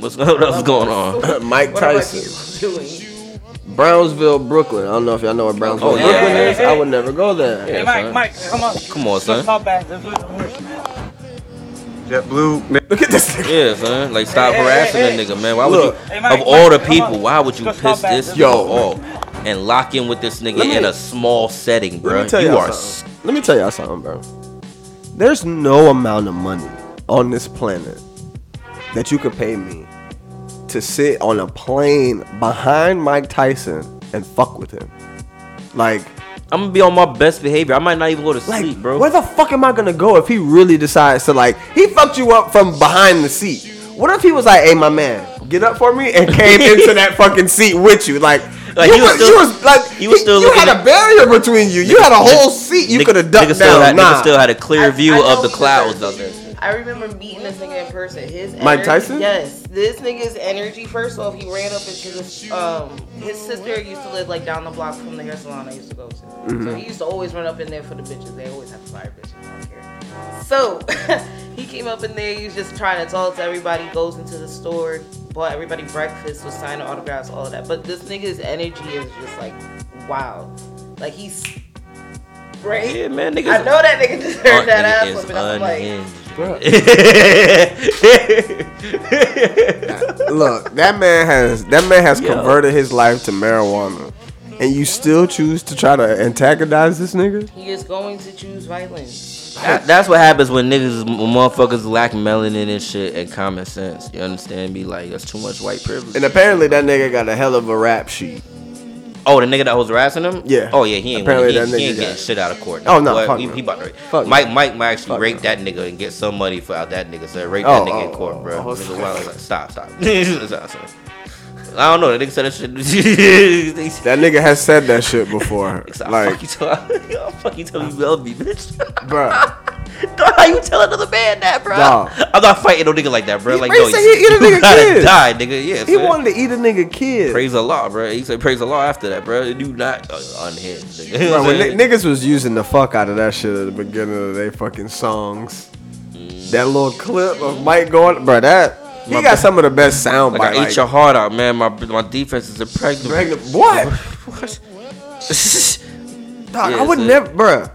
What's what else going on? Mike What am I Tyson. Brownsville, Brooklyn. I don't know if y'all know where Brownsville, Oh, yeah. Brooklyn Hey, is. I would never go there. Yeah, son. Mike, come on. Come on, son. JetBlue. Look at this nigga. Yeah, son. Like stop Hey, hey, harassing hey, the nigga, man. Why Look. would you? Hey, Mike, of all the Mike, come people, why would you Just piss back. this yo Yo. off and lock in with this nigga me- in a small setting, bro? Let me tell you are. something. Let me tell y'all something, bro. There's no amount of money on this planet that you could pay me to sit on a plane behind Mike Tyson and fuck with him. Like, I'm gonna be on my best behavior. I might not even go to like, sleep, bro. where the fuck am I gonna go if he really decides to like? He fucked you up from behind the seat. What if he was like, "Hey, my man, get up for me," and came into that fucking seat with you, like? Like, you, he was was, still- you was like he was still you had at- a barrier between you. You had a whole seat. You could have ducked nigga still down. Had, nigga still had a clear I- view I know of the clouds deserve out there. I remember meeting this nigga in person. His Mike energy- Tyson? Yes, this nigga's energy. First off, he ran up into this. Um, his sister used to live like down the block from the hair salon I used to go to. Mm-hmm. So he used to always run up in there for the bitches. They always have to fire bitches. I don't care. So he came up in there. He was just trying to talk to everybody. Goes into the store, bought everybody breakfast, was signing autographs, all of that. But this nigga's energy is just like wow. Like he's right. Yeah, man, niggas. I know that nigga deserved Uh, that ass is whipping. I'm like. Unhinged. Look, that man has that man has Yo. converted his life to marijuana, and you still choose to try to antagonize this nigga. He is going to choose violence. That- that's what happens when niggas, when motherfuckers lack melanin and shit and common sense. You understand me? Like that's too much white privilege. And apparently, that nigga got a hell of a rap sheet. Oh, the nigga that was harassing him? Yeah. Oh yeah, he ain't. Apparently he, that he ain't getting shit out of court. Oh, no, Well, fuck he, no. he about to. Fuck Mike, no. Mike might actually Fuck rape no. that nigga and get some money for out that nigga. So rape Oh, that nigga in oh, court, oh, bro. oh, Nigga oh. oh. as- Stop, stop. Stop, stop. I don't know. That nigga said that shit. That nigga has said that shit before. Like, fuck you tell, I'll fuck you tell me you love me, bitch. Dog, How you tell another man that, bro? Dog. I'm not fighting no nigga like that, bro. He- Like, no, said he eat a you nigga gotta kid. die, nigga. Yeah, He son. wanted to eat a nigga kid. Praise Allah, bro. He said praise Allah after that, bro. Do not uh, unhinged, nigga. Bro, when ni- niggas was using the fuck out of that shit at the beginning of their fucking songs. That little clip of Mike going, bro. That he My got bad. some of the best sound Like I ate bites. your heart out, man. My my defense is impregnable. Pregnant- What? what? Dog, Yeah, I would son. never, bruh.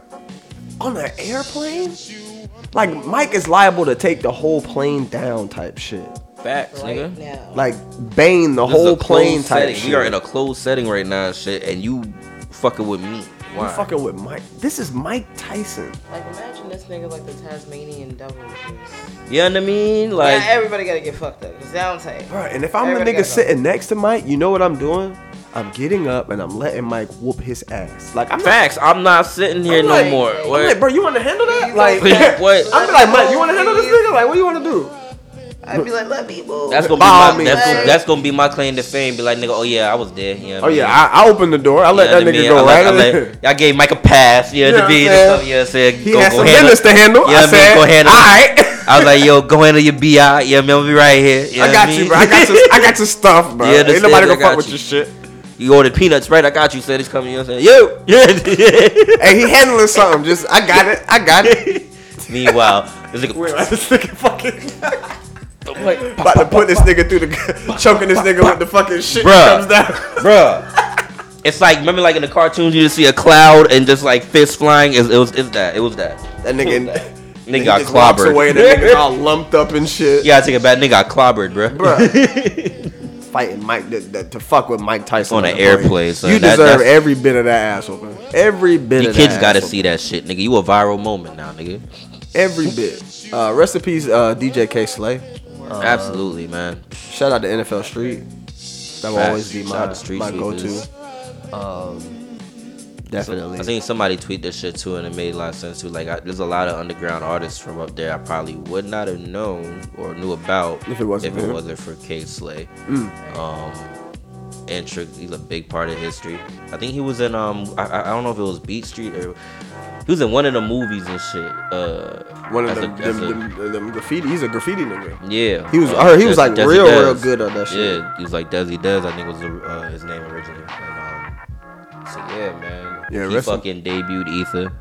On an airplane? Like Mike is liable to take the whole plane down, type shit. Facts, Right nigga. now. Like bang the This whole a closed plane type setting. shit. We are in a closed setting right now, and shit, and you fucking with me. You Why? fucking with Mike. This is Mike Tyson. Like imagine this nigga like the Tasmanian devil. you know what I mean? Like, yeah, everybody gotta get fucked up. Cause down tight. Bro, and if I'm Everybody the nigga gotta go. sitting next to Mike, you know what I'm doing? I'm getting up and I'm letting Mike whoop his ass. Like I'm not, facts. I'm not sitting here I'm no like- more. I'm like, bro, you want to handle that? Like, like, what? I'm like, Mike, you want to handle this nigga? Like, what do you want to do? I'd be like, let me move. That's gonna be By all my, means, that's, man. gonna, that's gonna be my claim to fame. Be like, nigga, oh yeah, I was there. You know Oh I yeah, I, I opened the door. I let You know that nigga mean? go I let- right I in. let- I gave Mike a pass. You know what know I mean? what I'm yeah, I said, He go, had go some handle- business to handle. Yeah, I I mean, said, go handle. all right. I was like, yo, go handle your bi. Yeah, man, I'll be right here. You know I what got mean? you, bro. I got your, I got your stuff, bro. Yeah, Ain't understand, nobody I gonna got fuck with you. your shit. You ordered peanuts, right? I got you. Said it's coming. You know what I'm saying? Yo. Yeah. Hey, he handling something. Just, I got it. I got it. Meanwhile, this nigga. Wait, this nigga fucking. About to put this nigga through the, choking this nigga with the fucking shit that comes Bruh. down. Bruh. It's like remember like in the cartoons you just see a cloud and just like fists flying. It, it was it's that. It was that. That nigga, Nigga he got just walks clobbered. away. That nigga's all lumped up and shit. Yeah, I take it back. Nigga got clobbered, bro. Bruh. Fighting Mike to, to, to fuck with Mike Tyson On an the airplane, son. You That- deserve every bit of that ass whooping. Every bit You of kids gotta see that shit, nigga. You a viral moment now, nigga. every bit. Uh, rest in peace, uh, DJ Kay Slay. Uh, Absolutely, man. Shout out to NFL Street. That will Facts. always be my, Street my go-to. Um, definitely. I think somebody tweeted this shit too, and it made a lot of sense too. Like, I, there's a lot of underground artists from up there I probably would not have known or knew about If it wasn't if for it wasn't for Kay Slay. Mm. Um, intricate. He's a big part of history. I think he was in um I, I I don't know if it was Beat Street or he was in one of the movies and shit. Uh, One of as a- them, them, a- them, them graffiti. He's a graffiti nigga. yeah, He was- uh, I heard he was, like, Desi real, real good at that shit. Yeah, he was like Desi Des. I think was the, uh, his name originally. And, um, so yeah, man. Yeah, he fucking debuted Ether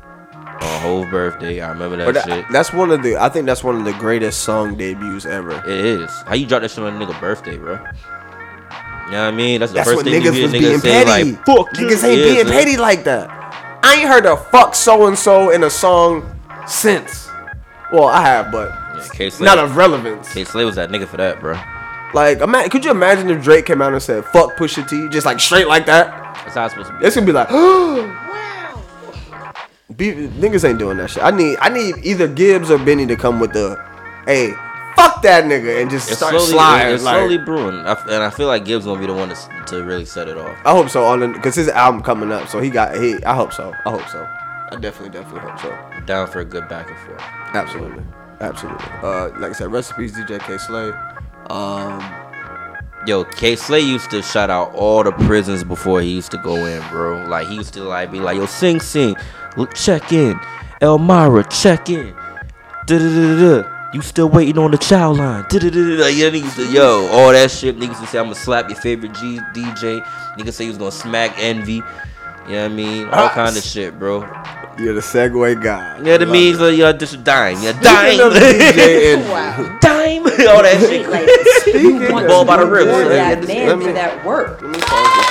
on Hove birthday. I remember that that- shit. that's one of the. I think that's one of the greatest song debuts ever. It is. How you drop that shit on a nigga birthday, bro? You know what I mean? That's the That's first what thing you niggas hear was niggas being say, petty. like, fuck niggas ain't Yeah, being petty like that. I ain't heard a fuck so and so in a song since. Well, I have, but Yeah, Kay Slay- not of relevance. Kay Slay was that nigga for that, bro. Like, ima- could you imagine if Drake came out and said "fuck Pusha T" just like straight like that? That's how it's supposed to be. It's gonna be like, Be- niggas ain't doing that shit. I need, I need either Gibbs or Benny to come with the, hey, fuck that nigga, and just It's start slowly, sliding. it's like- slowly brewing, I f- and I feel like Gibbs gonna be the one to, to really set it off. I hope so on the because his album coming up, so he got he. I hope so. I hope so. I definitely, definitely hope so. Down for a good back and forth. Absolutely, absolutely. Uh, like I said, recipes DJ Kay Slay. Um, Yo, Kay Slay used to shout out all the prisons before he used to go in, bro. Like he used to like be like, "Yo, sing, sing, Look, check in, Elmira, check in." Da da da da. You still waiting on the child line? Yo, all that shit. Niggas to say I'm gonna slap your favorite G- DJ. Niggas say he was gonna smack Envy. You know what I mean? All Ah, kind of shit, bro. you're the Segway guy. Yeah, that Love means it. uh, you're just a dime. You're a Speaking dime. DJ Envy, dime. all that shit. Like, Speaking you want of Ball by the to ribs. reward Yeah, that this- man let me- for that work. let me pause this.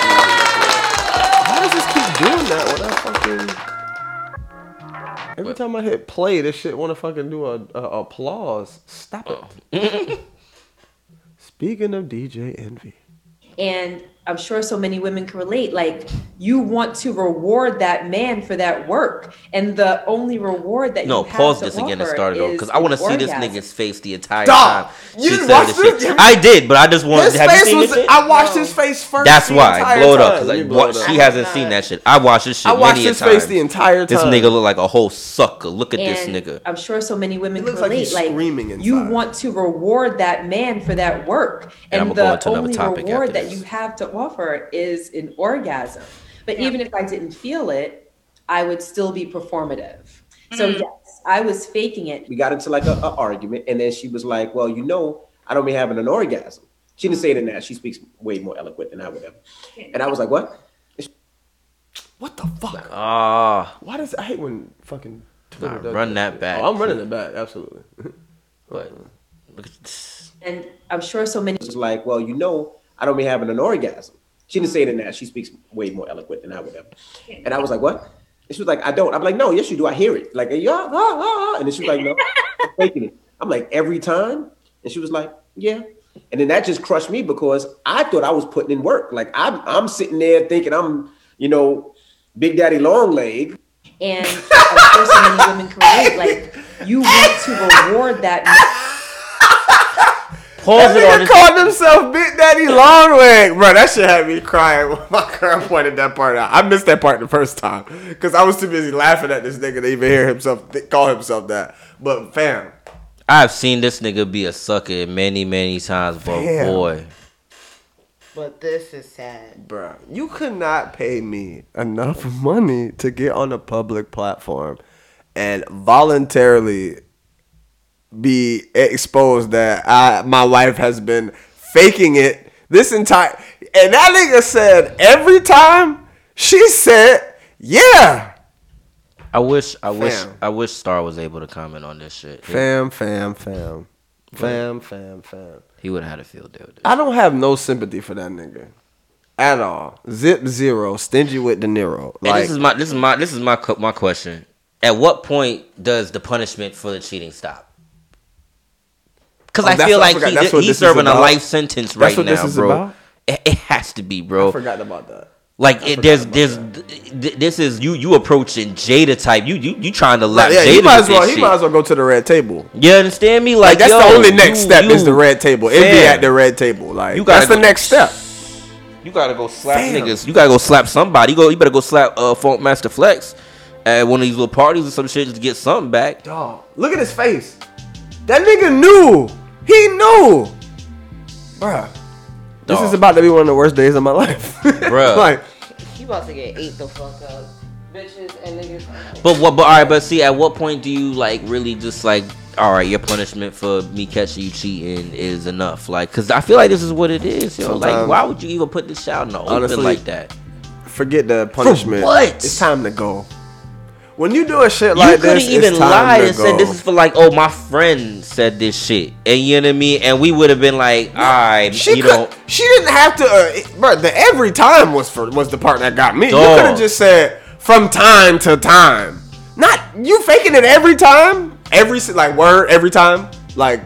How does this keep doing that when I fucking? Every time I hit play, this shit want to fucking do a, a applause. Stop it. Oh. Speaking of DJ Envy, And I'm sure so many women can relate. Like, you want to reward that man for that work. And the only reward that No, you have to No, pause to this again to start it off is because I want to an see this nigga's face the entire Dog, time. you she said watched this this? shit. I did, but I just want. his Have you face seen was. this shit? I watched his face first. That's the why entire blow it up because You like blow what it up. she hasn't seen that shit. I watched this shit I watched many a his face the entire time. This nigga look like a whole sucker. Look at this nigga. I'm sure so many women can looks like relate. Like, screaming you want to reward that man for that work, And and, the only reward that you have to offer is an orgasm. But even if I didn't feel it, I would still be performative. So Mm. yes, I was faking it. we got into like a, a argument, and then she was like, "Well, you know, I don't be having an orgasm." She didn't say it in that. She speaks way more eloquent than I would have. And I was like, "What?" What the fuck? Ah, Why does I hate when fucking Twitter Nah, does run that shit. back. Oh, I'm running it back. Absolutely. but look at this. And I'm sure so many It was like, "Well, you know, I don't be having an orgasm." She didn't say it in that. She speaks way more eloquent than I would have. And I was like, "What?" And she was like, "I don't." I'm like, "No, yes, you do. I hear it." Like, yeah, ah, ah, ah. and then she was like, "No, I'm faking it." I'm like, "Every time," and she was like, "Yeah." And then that just crushed me because I thought I was putting in work. Like I'm, I'm sitting there thinking I'm, you know, Big Daddy Long Leg. and sure so many women can. Like you want to reward that Pause That it on nigga this. called himself Big Daddy Longleg, bro. That shit had me crying when my girl pointed that part out. I missed that part the first time because I was too busy laughing at this nigga to even hear himself th- call himself that. But fam, I've seen this nigga be a sucker many, many times, but Damn. boy, But this is sad. bro, you could not pay me enough money to get on a public platform and voluntarily be exposed that I my wife has been faking it this entire and that nigga said every time she said yeah I wish, I wish, I wish Star was able to comment on this shit. fam fam fam fam fam fam He would have had a field day. I don't have no sympathy for that nigga at all zip zero stingy with De Niro And like this is my, this is my, this is my, my question. At what point does the punishment for the cheating stop? Because Oh, I feel what- I like he, he's serving a life sentence That's right what now, this is bro. about? It, it has to be, bro. I forgot about that Like it, there's there's th- this is you you approaching Jada type. You you you trying to let yeah, Jada he might as well he shit. might as well go to the red table You understand me? Like, Like, that's yo, the only next you- step is the red table. Envy be at the red table. Like You that's the go- next step. You gotta go slap Fam. niggas. You gotta go slap somebody. You go. You better go slap uh, Funkmaster Flex at one of these little parties or some shit just to get something back. Dog, look at his face. That nigga knew. He knew. Bruh. This Dog. is about to be one of the worst days of my life. Bruh. like, He about to get ate the fuck up. Bitches and niggas. But what? But all right. But see, at what point do you like really just like? All right, your punishment for me catching you cheating is enough. Like, cause I feel like this is what it is. Yo, like, why would you even put this out in the open Honestly, like that? forget the punishment. what? It's time to go. When you do a shit you like could have this, even it's time lied and said this is for like, oh, my friend said this shit, and you know what I mean, and we would have been like, all right, She you could, know, She didn't have to. Uh, bro, the every time was for was the part that got me. You could have just said from time to time. Not you faking it every time. Every like word every time. Like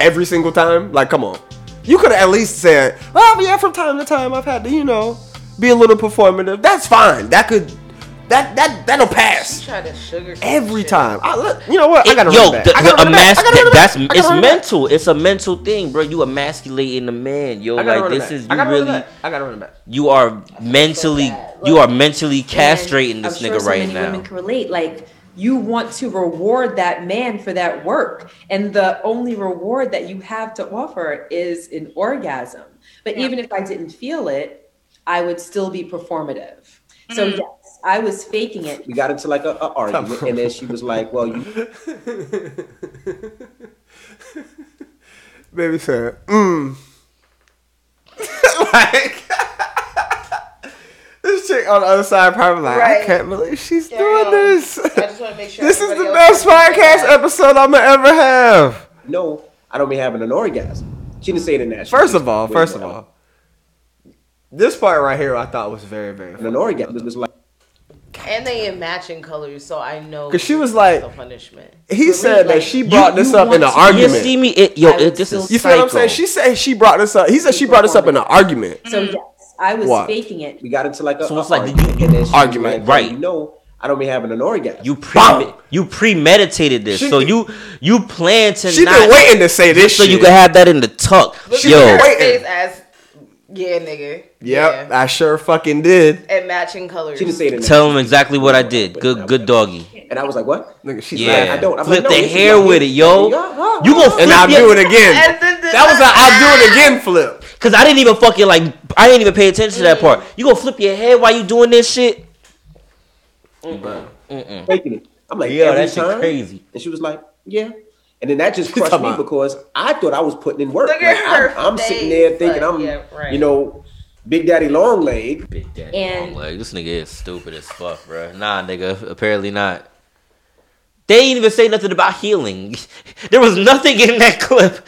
every single time. Like come on. You could have at least said, "Oh yeah, from time to time I've had to, you know, be a little performative." That's fine. That could. That that that'll pass Try to sugar every time. I, look, you know what? I It- gotta yo, run it back. the, I gotta the run it back. emas- I gotta that's back. I gotta it's run it back. mental. It's a mental thing, bro. You emasculating the man, yo. Like this back. is I you gotta run really. back. I gotta run it back. You are mentally, you are mentally castrating this I'm nigga sure so right many now. Women can relate. Like you want to reward that man for that work, and the only reward that you have to offer is an orgasm. But even if I didn't feel it, I would still be performative. So Mm. Yes, I was faking it. We got into like a, a argument, and then she was like, "Well, you." Baby said, mm. like, this chick on the other side probably like, I can't believe she's Carry doing on. this. I just want to make sure. This is the best else podcast episode I'm gonna ever have. No, I don't be having an orgasm. She didn't say it in that. First of all, first of all, this part right here I thought was very, very An orgasm was like And they in matching colors, so I know. 'Cause she was like- the punishment. He said that like, she brought you this up in want an argument. You see me? It, yo, it, this is You see what I'm saying? She said she brought this up. He said she brought this up in an argument. So mm. yes, I was What? faking it. we got into like a, So a it's like, argument, did you- and then she Argument, like, right. You know, I don't be having an orgasm. You pre Bang! you premeditated this, She- so you you plan to She not been waiting to say this so you shit. can have that in the tuck. Look Yo, at her waiting. face as, yeah, nigga. Yep, Yeah. I sure fucking did. And matching colors. she didn't say it that. tell him exactly what I did. Good good doggy. And I was like, "What?" Nigga, she's Yeah, like, I don't. I'm flip like, no, the hair like- with it, yo. Uh-huh. You gonna flip and I'll your- do it again. And then the- That was a I'll do it again flip. Cause I didn't even fucking like I didn't even pay attention to that part. Mm. You gonna flip your head while you doing this shit? faking it. I'm like, Yeah, every that shit crazy. And she was like, yeah. And then that just crushed me because I thought I was putting in work. Like, I'm, I'm sitting there thinking like, I'm, yeah, right. you know, Big Daddy Long Leg. Big daddy And- long leg. This nigga is stupid as fuck, bro. Nah, nigga. Apparently not. They ain't even say nothing about healing. There was nothing in that clip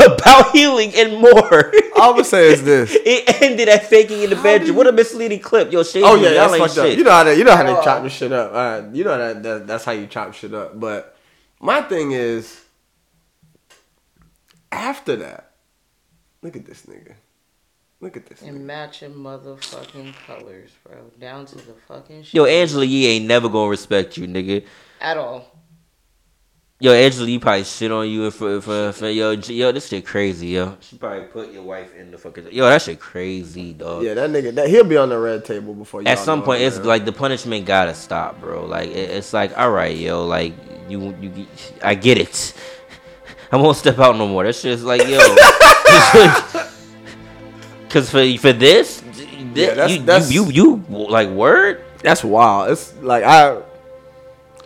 about healing and more. All I'm gonna say is this. It ended at faking in the bedroom. What a misleading clip. Yo, shade Oh yeah, y'all that's ain't fucked up. You know how they, you know how they At chop all. this shit up. Uh, you know that, that that's how you chop shit up. But my thing is, after that, look at this nigga. Look at this. Nigga. And matching motherfucking colors, bro. Down to the fucking shit. Yo, Angela Yee ain't never gonna respect you, nigga. At all. Yo, Angela Yee probably shit on you for for, for yo yo. This shit crazy, yo. She probably put your wife in the fucking yo. That shit crazy, dog. Yeah, that nigga. That he'll be on the red table before. At y'all some know point, it's man. like the punishment gotta stop, bro. Like it, it's like, all right, yo, like you you, I get it. I won't step out no more. That shit's like, yo, because for for this, Yeah, that's- you, that's- you you you like word. that's wild. It's like I.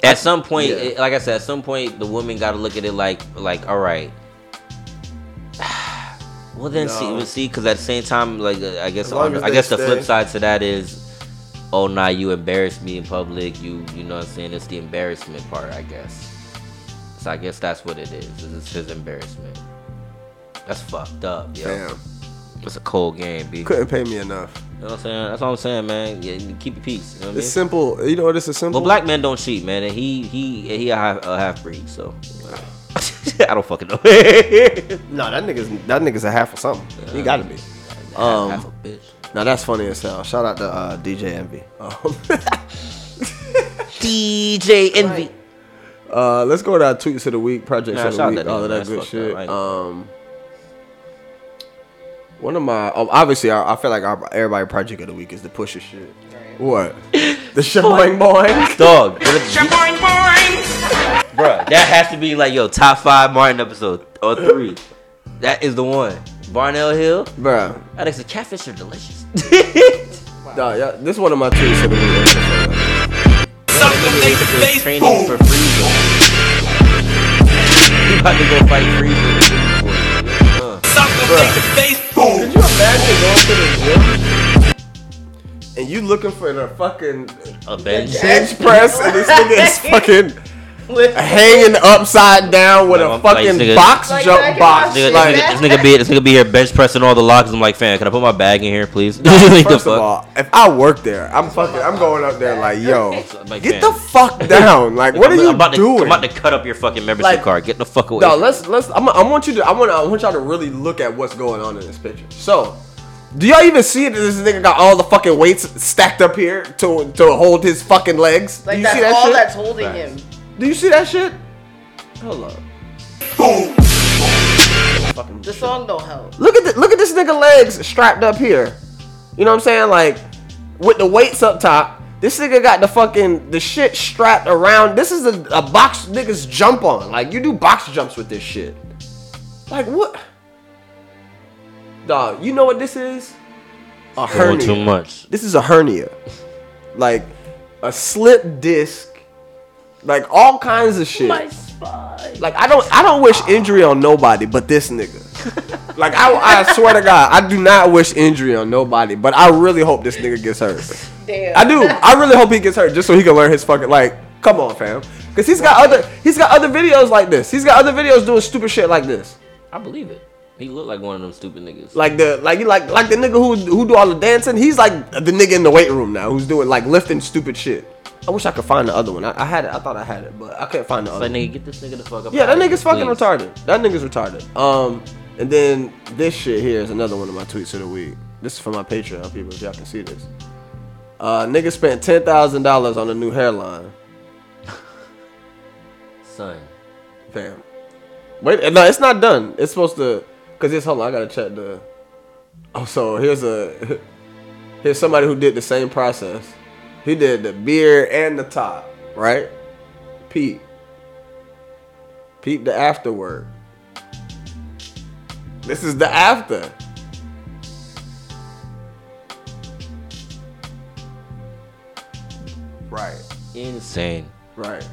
At some point, yeah. it- like I said, at some point, the woman got to look at it like, like, all right. Well then, see, No. well, see, because at the same time, like, uh, I guess, on, I guess the flip side to that is, oh, nah, you embarrassed me in public. You, you know, what I'm saying it's the embarrassment part, I guess. So I guess that's what it is. It's his embarrassment. That's fucked up, yo. Damn, It's a cold game, b. Couldn't pay me enough. You know what I'm saying? That's all I'm saying, man. Yeah, keep your peace. You know what I mean? It's simple. You know what? It's a simple. Well, black men don't cheat, man, and he he he a half, a half breed, so I don't fucking know. No, that nigga's that nigga's a half or something. He got to be. Um, half a bitch. Now that's funny as hell. Shout out to uh, DJ Envy. Um, DJ Envy. Uh, let's go to our tweets of the week, projects Nah, of the week, that all of that good shit. up. I ain't- Um, one of my oh, obviously I, I feel like our everybody project of the week is the Pusha shit. What? The shaboing boing. Dog, bruh, that has to be like yo top five Martin episode or three. That is the one. Barnell Hill. Bruh. That nigga said catfish are delicious. Nah, yeah, this is one of my tweets of the week. Training for freezing. He about to go fight freezing. Uh. Could you imagine going to the gym and you looking for the fucking A bench. bench press and this nigga is fucking hanging upside down with a fucking nigga- box Like jump back in box. Nigga, Like, this, nigga, this nigga be this nigga be here bench pressing all the locks. I'm like, fam, can I put my bag in here, please? Like, the First of all, if I work there, I'm fucking. I'm going up there like, yo, Like, get fam. the fuck down. Like, what are I'm, you I'm about to, doing? I'm about to cut up your fucking membership Like- card. Get the fuck away. No, let's let's. I'm, I want you to. I want. I want y'all to really look at what's going on in this picture. So, do y'all even see that this nigga got all the fucking weights stacked up here to to hold his fucking legs? Like do you that's see that all shit? that's holding him. Do you see that shit? Hold up. The song don't help. Look at the, look at this nigga legs strapped up here. You know what I'm saying? Like with the weights up top. This nigga got the fucking the shit strapped around. This is a, a box niggas jump on. Like you do box jumps with this shit. Like what? Dog, you know what this is? A Doing hernia. too much. This is a hernia. Like a slip disc. Like all kinds of shit. Like I don't I don't wish injury on nobody but this nigga. like I, I swear to God, I do not wish injury on nobody, but I really hope this nigga gets hurt. Damn. I do. I really hope he gets hurt just so he can learn his fucking like. Come on, fam. Cause he's got other he's got other videos like this. He's got other videos doing stupid shit like this. I believe it. He looked like one of them stupid niggas. Like the like you, like like the nigga who who do all the dancing. He's like the nigga in the weight room now who's doing like lifting stupid shit. I wish I could find the other one. I, I had it. I thought I had it, but I couldn't find the It's other. like, one. nigga, get this nigga the fuck up. Yeah, that nigga's fucking please. retarded. That nigga's retarded. Um, and then this shit here is another one of my tweets of the week. This is for my Patreon people, if y'all can see this. Uh, nigga spent ten thousand dollars on a new hairline. Son. Fam. Wait, no, it's not done. It's supposed to, cause it's hold on. I gotta check the. Oh, so here's a here's somebody who did the same process. He did the beard and the top, right? Peep. Peep the afterward. This is the after. Right. Insane. Right.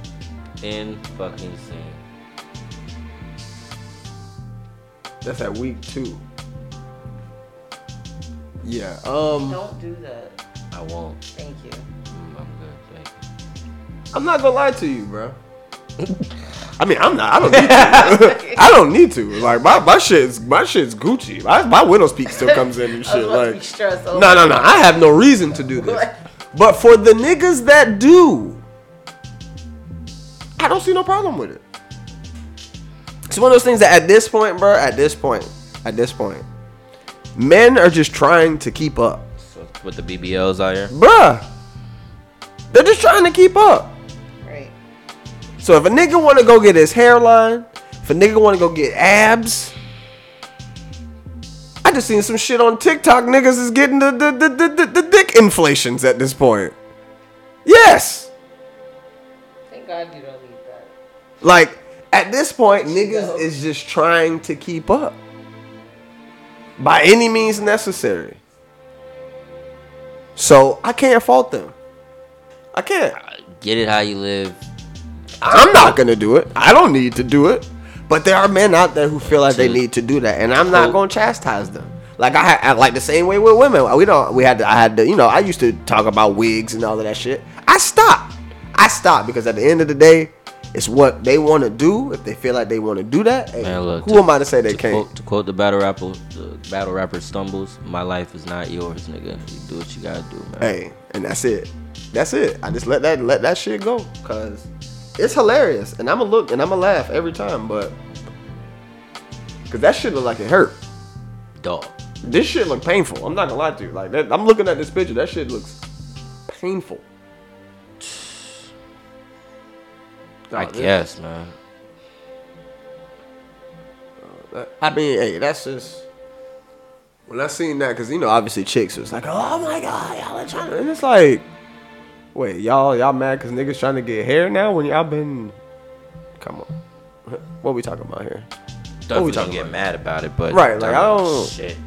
In fucking insane. That's at week two. Yeah. Um. Don't do that. I won't. Thank you. I'm not gonna lie to you, bro. I mean, I'm not. I don't need to. I don't need to. Like my my shit's my shit's Gucci. My, my Widow's Peak still comes in and I was shit. about to be Like no, no, no. I have no reason to do this. But for the niggas that do, I don't see no problem with it. It's one of those things that at this point, bro, at this point, at this point, men are just trying to keep up. So with the BBLs out here. Bruh. They're just trying to keep up. Right. So if a nigga wanna go get his hairline, if a nigga wanna go get abs, I just seen some shit on TikTok. Niggas is getting the the, the, the, the, the dick inflations at this point. Yes. Thank God you don't need that. Like at this point, niggas is just trying to keep up. By any means necessary. So I can't fault them. I can't. Get it how you live. I'm not gonna do it. I don't need to do it. But there are men out there who feel like they need to do that, and I'm not gonna chastise them. Like I, had, like the same way with women. We don't. We had. To, I had to. You know. I used to talk about wigs and all of that shit. I stopped. I stopped because at the end of the day, it's what they want to do. If they feel like they want to do that, Man, look, who to- am I to say they to can't? Quote, to quote the battle rapper, the battle rapper stumbles. My life is not yours, nigga. You do what you gotta do, man. Hey, and that's it. That's it. I just let that let that shit go because it's hilarious, and I'ma look and I'ma laugh every time, but because that shit look like it hurt. Dog. This shit look painful. I'm not gonna lie to you. Like that, I'm looking at this picture. That shit looks painful. I Dog, this- guess, man. that- I mean, hey, that's just when I seen that because you know obviously chicks was like, oh my god, y'all are trying and it's like, wait, y'all y'all mad because niggas trying to get hair now when y'all been, come on, what we talking about here? definitely we don't talking get about? mad about it, but Right, like, I don't- shit.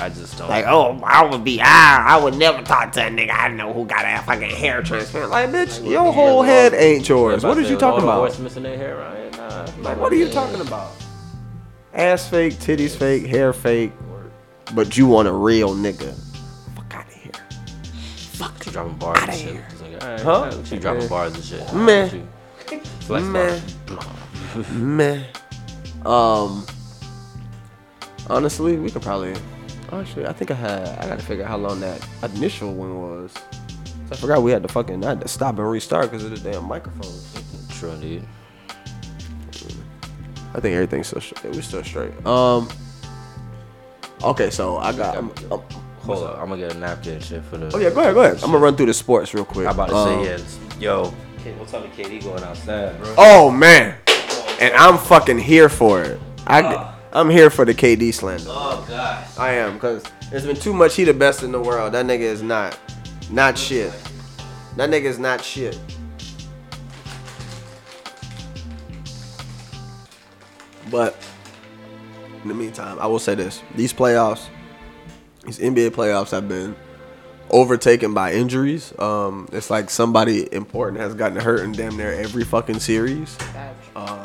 I just don't Like, oh, I would be, ah, I would never talk to a nigga I know who got a fucking hair transplant. Like, bitch, your whole head ain't yours. What is you talking about? Voice missing their hair, right? Nah, Like, what are you talking about? Ass fake, titties fake, hair fake, but you want a real nigga. Fuck, you dropping bars and shit. It's like, alright, Huh? alright, She dropping Man. bars and shit. Man. Flex Man. bar. Man. Um. Honestly, we could probably. Actually, I think I had. I gotta figure out how long that initial one was. I forgot we had to fucking. I had to stop and restart because of the damn microphone. True indeed. I think everything's still straight. We're still straight. Um. Okay, so I got. I'm- I'm- Hold up, I'm gonna get a napkin and shit for the. oh yeah, go ahead, go ahead. I'm gonna run through the sports real quick. I'm about to Um, say yes. Yo, K- what time is KD going outside, bro? Oh man, and I'm fucking here for it. I I'm here for the KD slander. Oh god. I am because there's been too much. He the best in the world. That nigga is not, not shit. That nigga is not shit. But in the meantime, I will say this: these playoffs, these NBA playoffs, have been overtaken by injuries. Um, it's like somebody important has gotten hurt in damn near every fucking series. Um,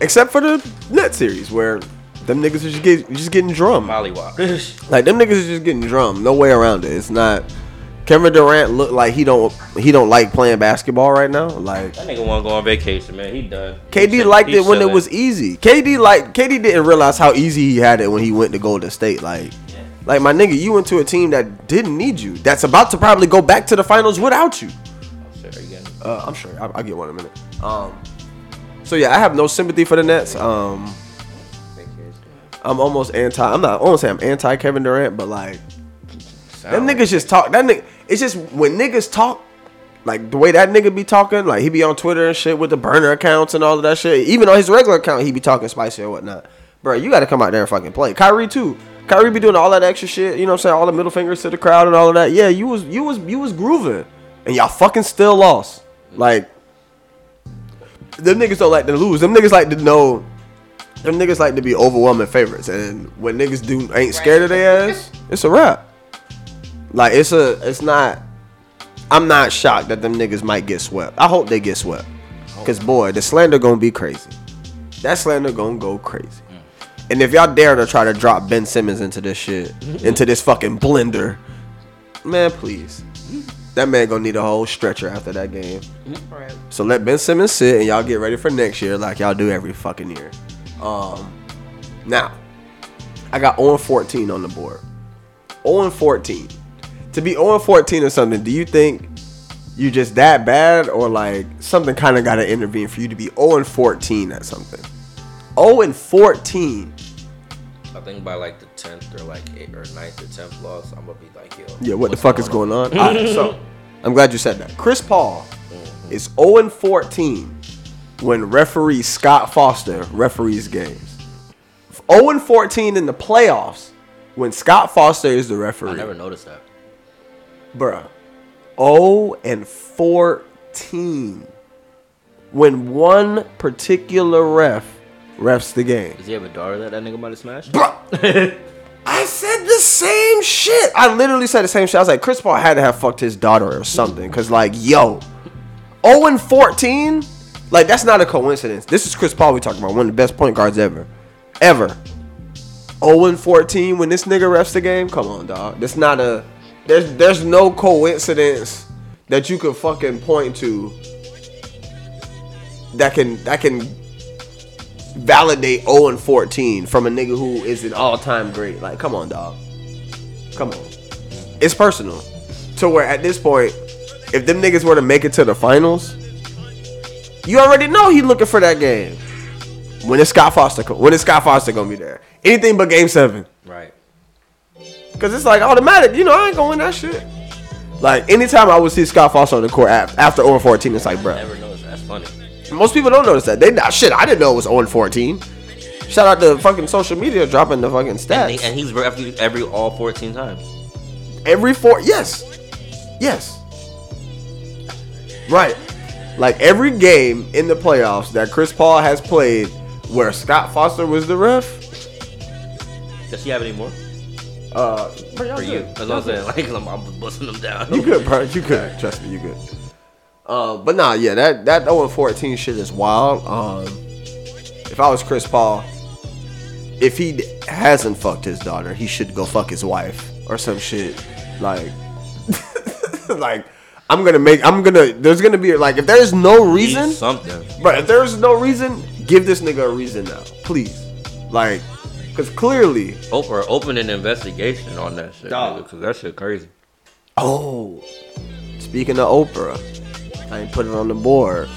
except for the net series where them niggas are just, get, just getting drummed. Mollywop. Like them niggas is just getting drummed. No way around it. It's not. Kevin Durant look like he don't he don't like playing basketball right now. Like That nigga wanna go on vacation, man. He done. KD He liked it when it was easy. KD like KD didn't realize how easy he had it when he went to Golden State. Like, like my nigga, you went to a team that didn't need you. That's about to probably go back to the finals without you. Sure, again. Uh, I'm sure. I'll, I'll get one in a minute. Um, so yeah, I have no sympathy for the Nets. Um, I'm almost anti. I'm not. I won't say I'm anti Kevin Durant, but like, them niggas just talk. That nigga. It's just when niggas talk, like the way that nigga be talking, like he be on Twitter and shit with the burner accounts and all of that shit. Even on his regular account, he be talking spicy or whatnot. Bro, you got to come out there and fucking play. Kyrie too. Kyrie be doing all that extra shit. You know what I'm saying? All the middle fingers to the crowd and all of that. Yeah, you was you was you was grooving, and y'all fucking still lost. Like them niggas don't like to lose. Them niggas like to know. Them niggas like to be overwhelming favorites, and when niggas do ain't scared of their ass, it's a wrap. Like it's a, it's not. I'm not shocked that them niggas might get swept. I hope they get swept, cause boy, the slander gonna be crazy. That slander gonna go crazy. And if y'all dare to try to drop Ben Simmons into this shit, into this fucking blender, man, please. That man gonna need a whole stretcher after that game. Right. So let Ben Simmons sit and y'all get ready for next year like y'all do every fucking year. Um, now, I got 0 14 on the board. 0 14. To be 0 14 or something, do you think you just that bad or like something kind of got to intervene for you to be 0 14 at something? 0 14. I think by like the tenth or like eighth or ninth or tenth loss, I'm gonna be like, yo. Yeah, what the what's fuck is going on? Alright, so I'm glad you said that. Chris Paul mm-hmm. is 0 14 when referee Scott Foster referees games. 0 14 in the playoffs when Scott Foster is the referee. I never noticed that. Bruh. 0 and 14 when one particular ref refs the game. Does he have a daughter that that nigga might have smashed? Bruh. I said the same shit. I literally said the same shit. I was like, Chris Paul had to have fucked his daughter or something. Cause like, yo, 0 and 14, like that's not a coincidence. This is Chris Paul we talking about, one of the best point guards ever, ever. 0 and 14 when this nigga refs the game. Come on, dog. That's not a. There's there's no coincidence that you can fucking point to. That can that can validate 0 and 14 from a nigga who is an all time great. Like, come on, dog. Come on. It's personal. To where at this point, if them niggas were to make it to the finals, you already know he looking for that game. When is Scott Foster? When is Scott Foster gonna be there? Anything but Game Seven. Cause it's like automatic. You know, I ain't gonna win that shit. Like anytime I would see Scott Foster on the court af- after 0 and 14, it's like, bro. Never noticed. That's funny. Most people don't notice that. They nah, shit. I didn't know it was 0 and 14. Shout out to fucking social media dropping the fucking And, stats. he, and he's every, every all 14 times. Every four, yes, yes, right. Like every game in the playoffs that Chris Paul has played where Scott Foster was the ref. Does he have any more? Uh, bro, y'all For you. good. That's what I'm saying. Like, I'm, I'm busting them down. You good, bro. You good. Trust me, you good. Uh, but nah, yeah, that that 0 14 shit is wild. Um, if I was Chris Paul, if he hasn't fucked his daughter, he should go fuck his wife or some shit. Like, like I'm gonna make. I'm gonna. There's gonna be like if there's no reason, Need something. But if there's no reason, give this nigga a reason now, please. Like, cause clearly, Oprah open an investigation on that shit. Dog. Because that shit crazy. oh, speaking of Oprah, I ain't put it on the board.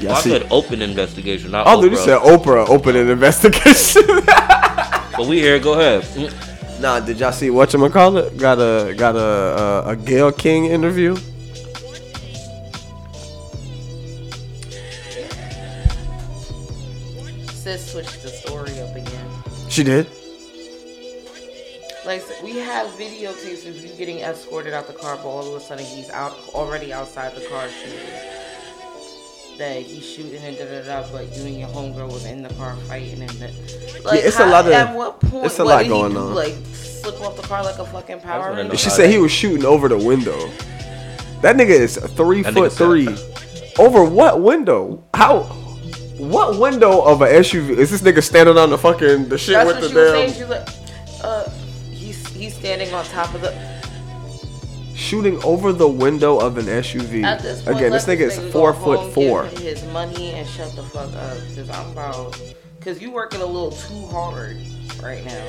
Yeah, Well, I see- said open investigation, not Oh, dude, you Oprah. said Oprah open an investigation. But we here. Go ahead. Nah, did y'all see what you call it? Got a got a a, a Gayle King interview. Sis switched She did. Like we have videotapes of you getting escorted out the car, but all of a sudden he's out already outside the car shooting. That he's shooting and da da da, but you and your homegirl was in the car fighting and the, like Yeah, it's a lot of- At what point? it's a what lot did going do? on. Like slip off the car like a fucking Power what I know. Ranger. She said he was shooting over the window. That nigga is three That foot nigga three. Over what window? How? What window of a SUV is this nigga standing on the fucking the shit That's with what the she was damn saying. She was like, uh, he's he's standing on top of the. shooting over the window of an SUV? At this point, Again, let this nigga is four go foot four. Give his money and shut the fuck up, cause I'm about, cause you working a little too hard right now.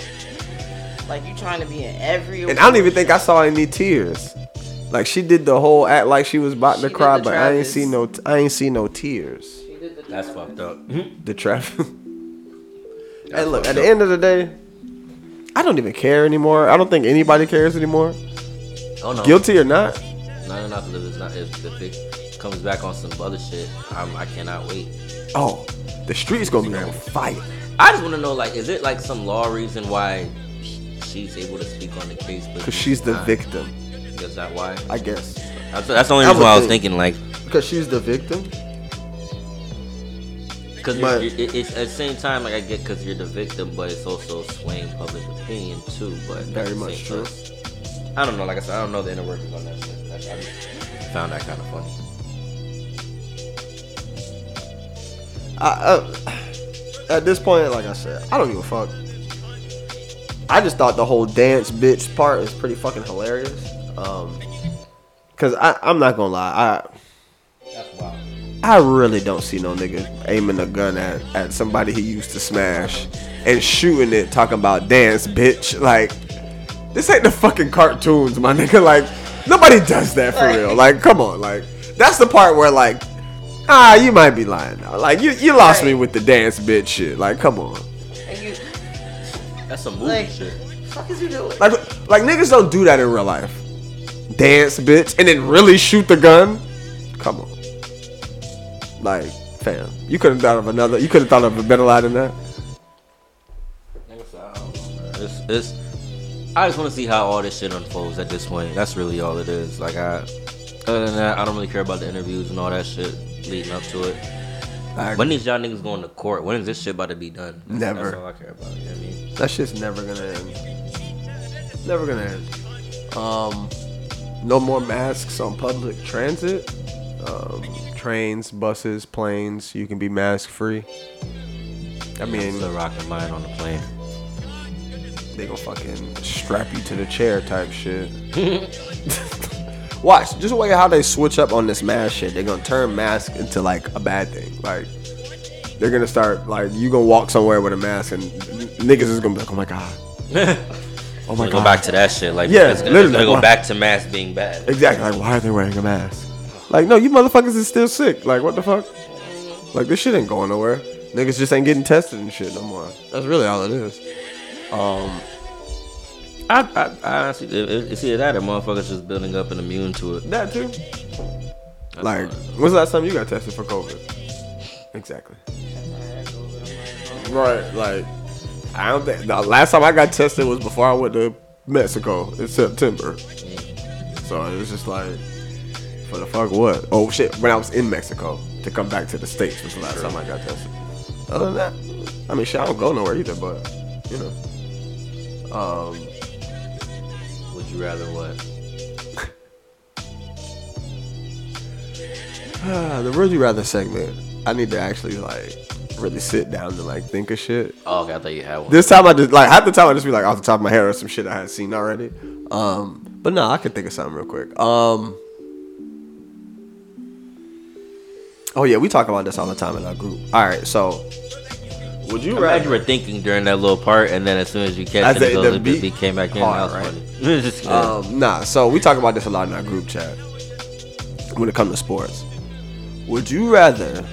Like you trying to be in every. And I don't even think I saw any tears. Like she did the whole act like she was about She to cry, but I ain't see no I ain't see no tears. That's fucked up. Mm-hmm. The traffic. and look, at the end of the day, I don't even care anymore. I don't think anybody cares anymore. Oh no. Guilty or not. No, no, not if it's not if, if it comes back on some other shit. I'm, I cannot wait. Oh, the street's gonna be on fire. I just want to know, like, is it like some law reason why she's able to speak on the case? but Cause she's the not? victim. Is that why? I guess. That's, that's the only I reason would why I was think. thinking, like, Because she's the victim. Because But- it, it's at the same time, like, I get because you're the victim, but it's also swaying public opinion too. But Very much true. time- I don't know. Like I said, I don't know the inner workings on that shit. That's, I just found that kind of funny. I, uh, at this point, like I said, I don't give a fuck. I just thought the whole dance bitch part is pretty fucking hilarious. Um, cause I, I'm not gonna lie, I, I really don't see no nigga aiming a gun at, at somebody he used to smash and shooting it, talking about dance bitch. Like, this ain't the fucking cartoons, my nigga. Like, nobody does that for real. Like, come on, like, that's the part where like, ah, you might be lying now. Like, you you lost me with the dance bitch shit. Like, come on. You, That's some movie like, shit. fuck is you doing? Like, like niggas don't do that in real life. Dance, bitch, and then really shoot the gun. Come on. Like, fam, you could have thought of another. You could have thought of a better lie than that. It's, it's, I just want to see how all this shit unfolds at this point. That's really all it is. Like I, other than that, I don't really care about the interviews and all that shit leading up to it. I when these y'all niggas going to court? When is this shit about to be done? Never. That's all I care about. You know what I mean? That shit's never gonna end. Never gonna end. Um, no more masks on public transit. Um, trains, buses, planes. You can be mask free. I mean, still rocking mine on the plane. they gonna fucking strap you to the chair type shit. Watch, just wait how they switch up on this mask shit. They're gonna turn mask into like a bad thing. Like they're gonna start like you gonna walk somewhere with a mask and niggas is gonna be like, oh my god, oh my Go god. back to that shit. Like, Yeah, it's gonna, literally, it's gonna go why- back to mask being bad. Exactly. Like, why are they wearing a mask? Like, no, you motherfuckers is still sick. Like, what the fuck? Like, this shit ain't going nowhere. Niggas just ain't getting tested and shit no more. That's really all it is. Um, I, I, I honestly, it- it- it's either that or motherfuckers just building up and immune to it. that too. Like, when's the last time you got tested for COVID? Exactly. Right. Like, I don't think the last time I got tested was before I went to Mexico in September. So it was just like, For the fuck what? Oh shit! When I was in Mexico to come back to the states was the last time I got tested. Other than that, I mean, shit, I don't go nowhere either. But you know, um, Would you rather what? the would you rather segment. I need to actually like really sit down and like think of shit. Oh, okay, I thought you had one. This time I just like half the time I just be like off the top of my head or some shit I had seen already. Um, but no, I can think of something real quick. Um, oh yeah, we talk about this all the time in our group. All right, so would you I'm glad rather? you were thinking during that little part, and then as soon as you catch As it, the- it, goes, the beat beat came back in. hard, that right? funny. Just kidding. Um, nah, so we talk about this a lot in our group chat when it comes to sports. Would you rather?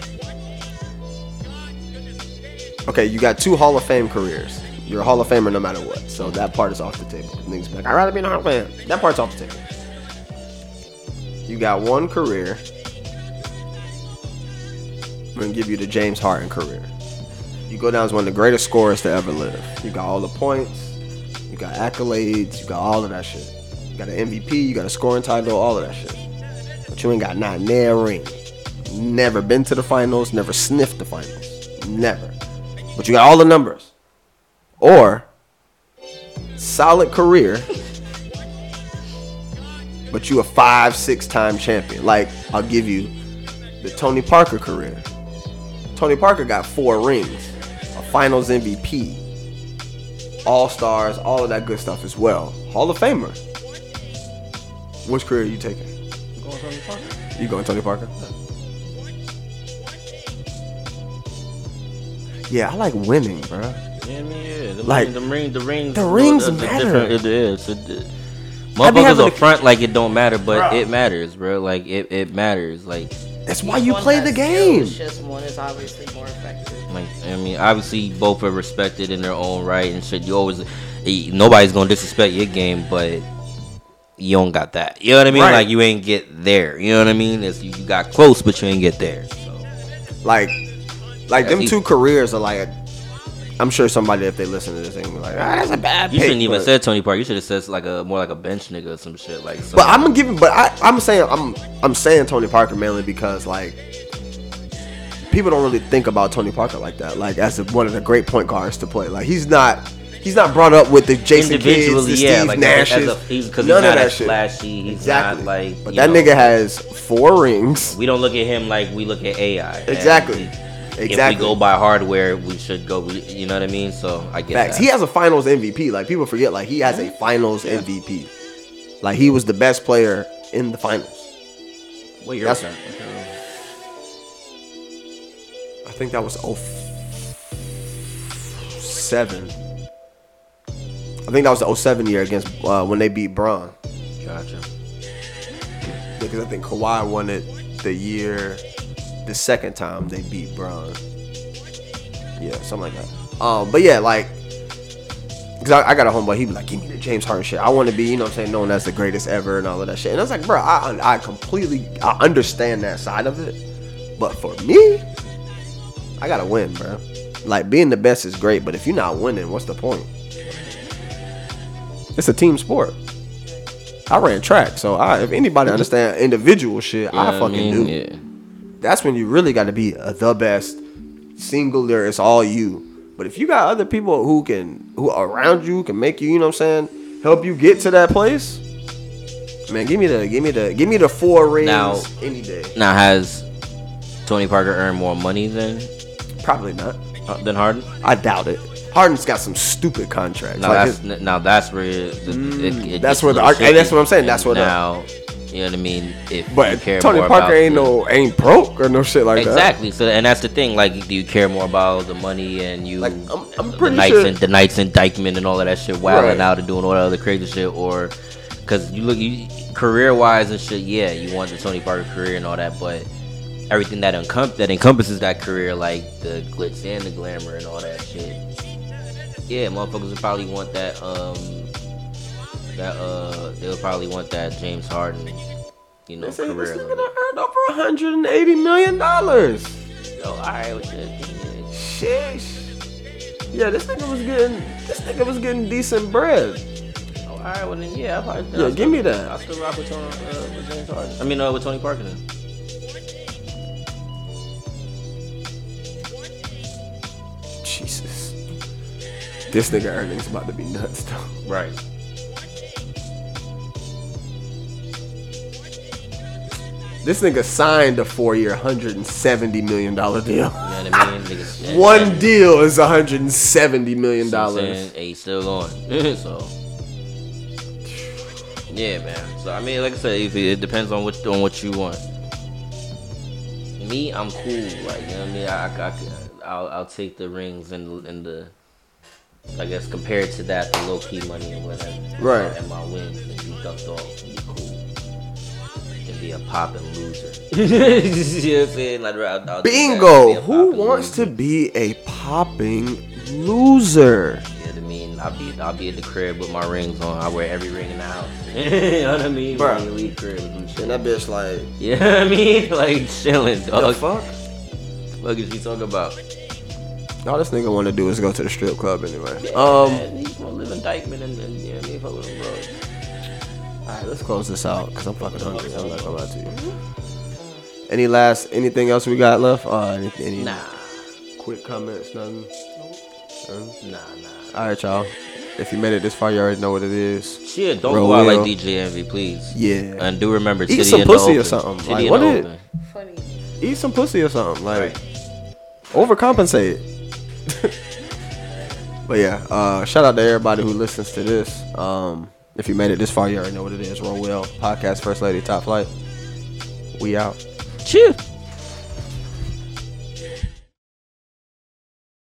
Okay, you got two Hall of Fame careers. You're a Hall of Famer no matter what, so that part is off the table. Niggas be like, I'd rather be in a Hall of Fame. That part's off the table. You got one career. Gonna give you the James Harden career. You go down as one of the greatest scorers to ever live. You got all the points, you got accolades, you got all of that shit. You got an MVP, you got a scoring title, all of that shit. But you ain't got not near ring. Never been to the finals, never sniffed the finals. Never. But you got all the numbers. Or solid career, but you a five, six time champion. Like, I'll give you the Tony Parker career. Tony Parker got four rings, a finals MVP, all stars, all of that good stuff as well. Hall of Famer. Which career are you taking? You going Tony Parker? Yeah, I like winning, bro. Yeah, I mean, yeah. The Like, ring, the ring, the ring, the rings matter. It is. It, it, I be motherfuckers having up front like it don't matter, but Bruh. it matters, bro. Like it, it matters. Like That's why you play the game. It's just one is obviously more effective. Like I mean, obviously both are respected in their own right and shit. You always, eh, nobody's gonna disrespect your game, but you don't got that. You know what I mean? Right. Like you ain't get there. You know what I mean? It's, you got close, but you ain't get there. So. Like, like them That's two careers are like. I'm sure somebody, if they listen to this, gonna be like, ah, that's a bad You pick. shouldn't even but- said Tony Parker. You should have said like a more like a bench nigga or some shit like. Some, But I'm give. But I, I'm saying I'm I'm saying Tony Parker mainly because like people don't really think about Tony Parker like that. Like as a, one of the great point guards to play. Like he's not he's not brought up with the Jason Kidds, the yeah, Steve like Nashes, as a, he's none not of that shit. flashy. He's Exactly. not like. But that know, nigga has four rings. We don't look at him like we look at AI. And Exactly. If we go by hardware, we should go. You know what I mean? So I get Facts. that. He has a Finals MVP. Like people forget. Like he has a Finals MVP. Like he was the best player in the Finals. What year was that? I think that was 07. I think that was the 07 year against uh, when they beat Bron. Gotcha. Because I think Kawhi won it the year, the second time they beat Bron. Yeah, something like that. Um, but yeah, like, because I, I got a homeboy, he be like, give me the James Harden shit. I want to be, you know what I'm saying, known as the greatest ever and all of that shit. And I was like, bro, I, I completely, I understand that side of it. But for me, I gotta win, bro. Like being the best is great, but if you're not winning, what's the point? It's a team sport. I ran track, so I, if anybody understand individual shit, I fucking mean, do. Yeah. That's when you really got to be uh, the best. Singular, it's all you. But if you got other people who can, who are around you, can make you, you know what I'm saying, help you get to that place. Man, give me the, give me the, give me the four rings Now- any day. Now has Tony Parker earned more money than Probably not. uh, than Harden? I doubt it. Harden's got some stupid contracts. Now Like that's his- Mm, now that's where it, it, it that's where the and that's what I'm saying, that's And where the- now you know what I mean. If you but care Tony Parker about ain't the- no ain't broke or no shit like that. exactly. So and that's the thing. Like, do you care more about the money and you Like, I'm- I'm the pretty nights sure- and the nights indictment and all of that shit, wilding Right. out and doing all that other crazy shit, or because you look you career wise and shit. Yeah, you want the Tony Parker career and all that, but everything that encom- that encompasses that career, like the glitz and the glamour and all that shit. Yeah, motherfuckers would probably want that. Um, that uh, they'll probably want that James Harden, you know, say career. this nigga done earned over 180 million dollars. Yo, alright with that. Sheesh. Yeah, this nigga was getting this nigga was getting decent bread. Oh, all right, well then, yeah, I probably. Yeah, I'll give me that. I still rock with Tony, uh, with James Harden. I mean, uh, with Tony Parker. Then. Jesus. This nigga earnings about to be nuts though. Right. This nigga signed a four-year, hundred and seventy million dollar deal. You know what I mean? Niggas, One deal is hundred and seventy million You know what I'm dollars. And he's still going. so. Yeah, man. So I mean, like I said, it, it depends on what on what you want. Me, I'm cool. Like you know what I mean. I, I, I will I'll take the rings and and the. I guess compared to that, the low key money and whatever. Right. And my wins and be ducked off and be cool. And be a popping loser. you know what I'm saying? Like, I'll, I'll do be Bingo. Who wants loser. to be a popping loser? You know what I mean? I'll be I'll be at the crib with my rings on. I wear every ring in the house. you know what I mean? Bruh. When you leave crib, you chill. And that bitch like, You know what I mean? Like chilling, the fuck? What is you talking about? All this nigga want to do is go to the strip club anyway. Yeah, Um, man, you just wanna live in Dyckman and, and you know what I mean? Right, let's close this out because I'm fucking hungry. I'm not gonna lie to you. Any last, anything else we got left? Uh, any, any Nah, quick comments? Nothing. Nothing? nah, nah. All right, y'all. If you made it this far, you already know what it is. Shit, don't Bro, go out like Will. DJ Envy, please. Yeah. And do remember, to Eat titty some in the pussy or open. something. Titty Like, in what the it- open. Funny. Eat some pussy or something. Like, Right. overcompensate. but yeah, uh, shout out to everybody who listens to this. Um, if you made it this far, you already know what it is. Roll well podcast, first lady, top flight. We out. Cheers.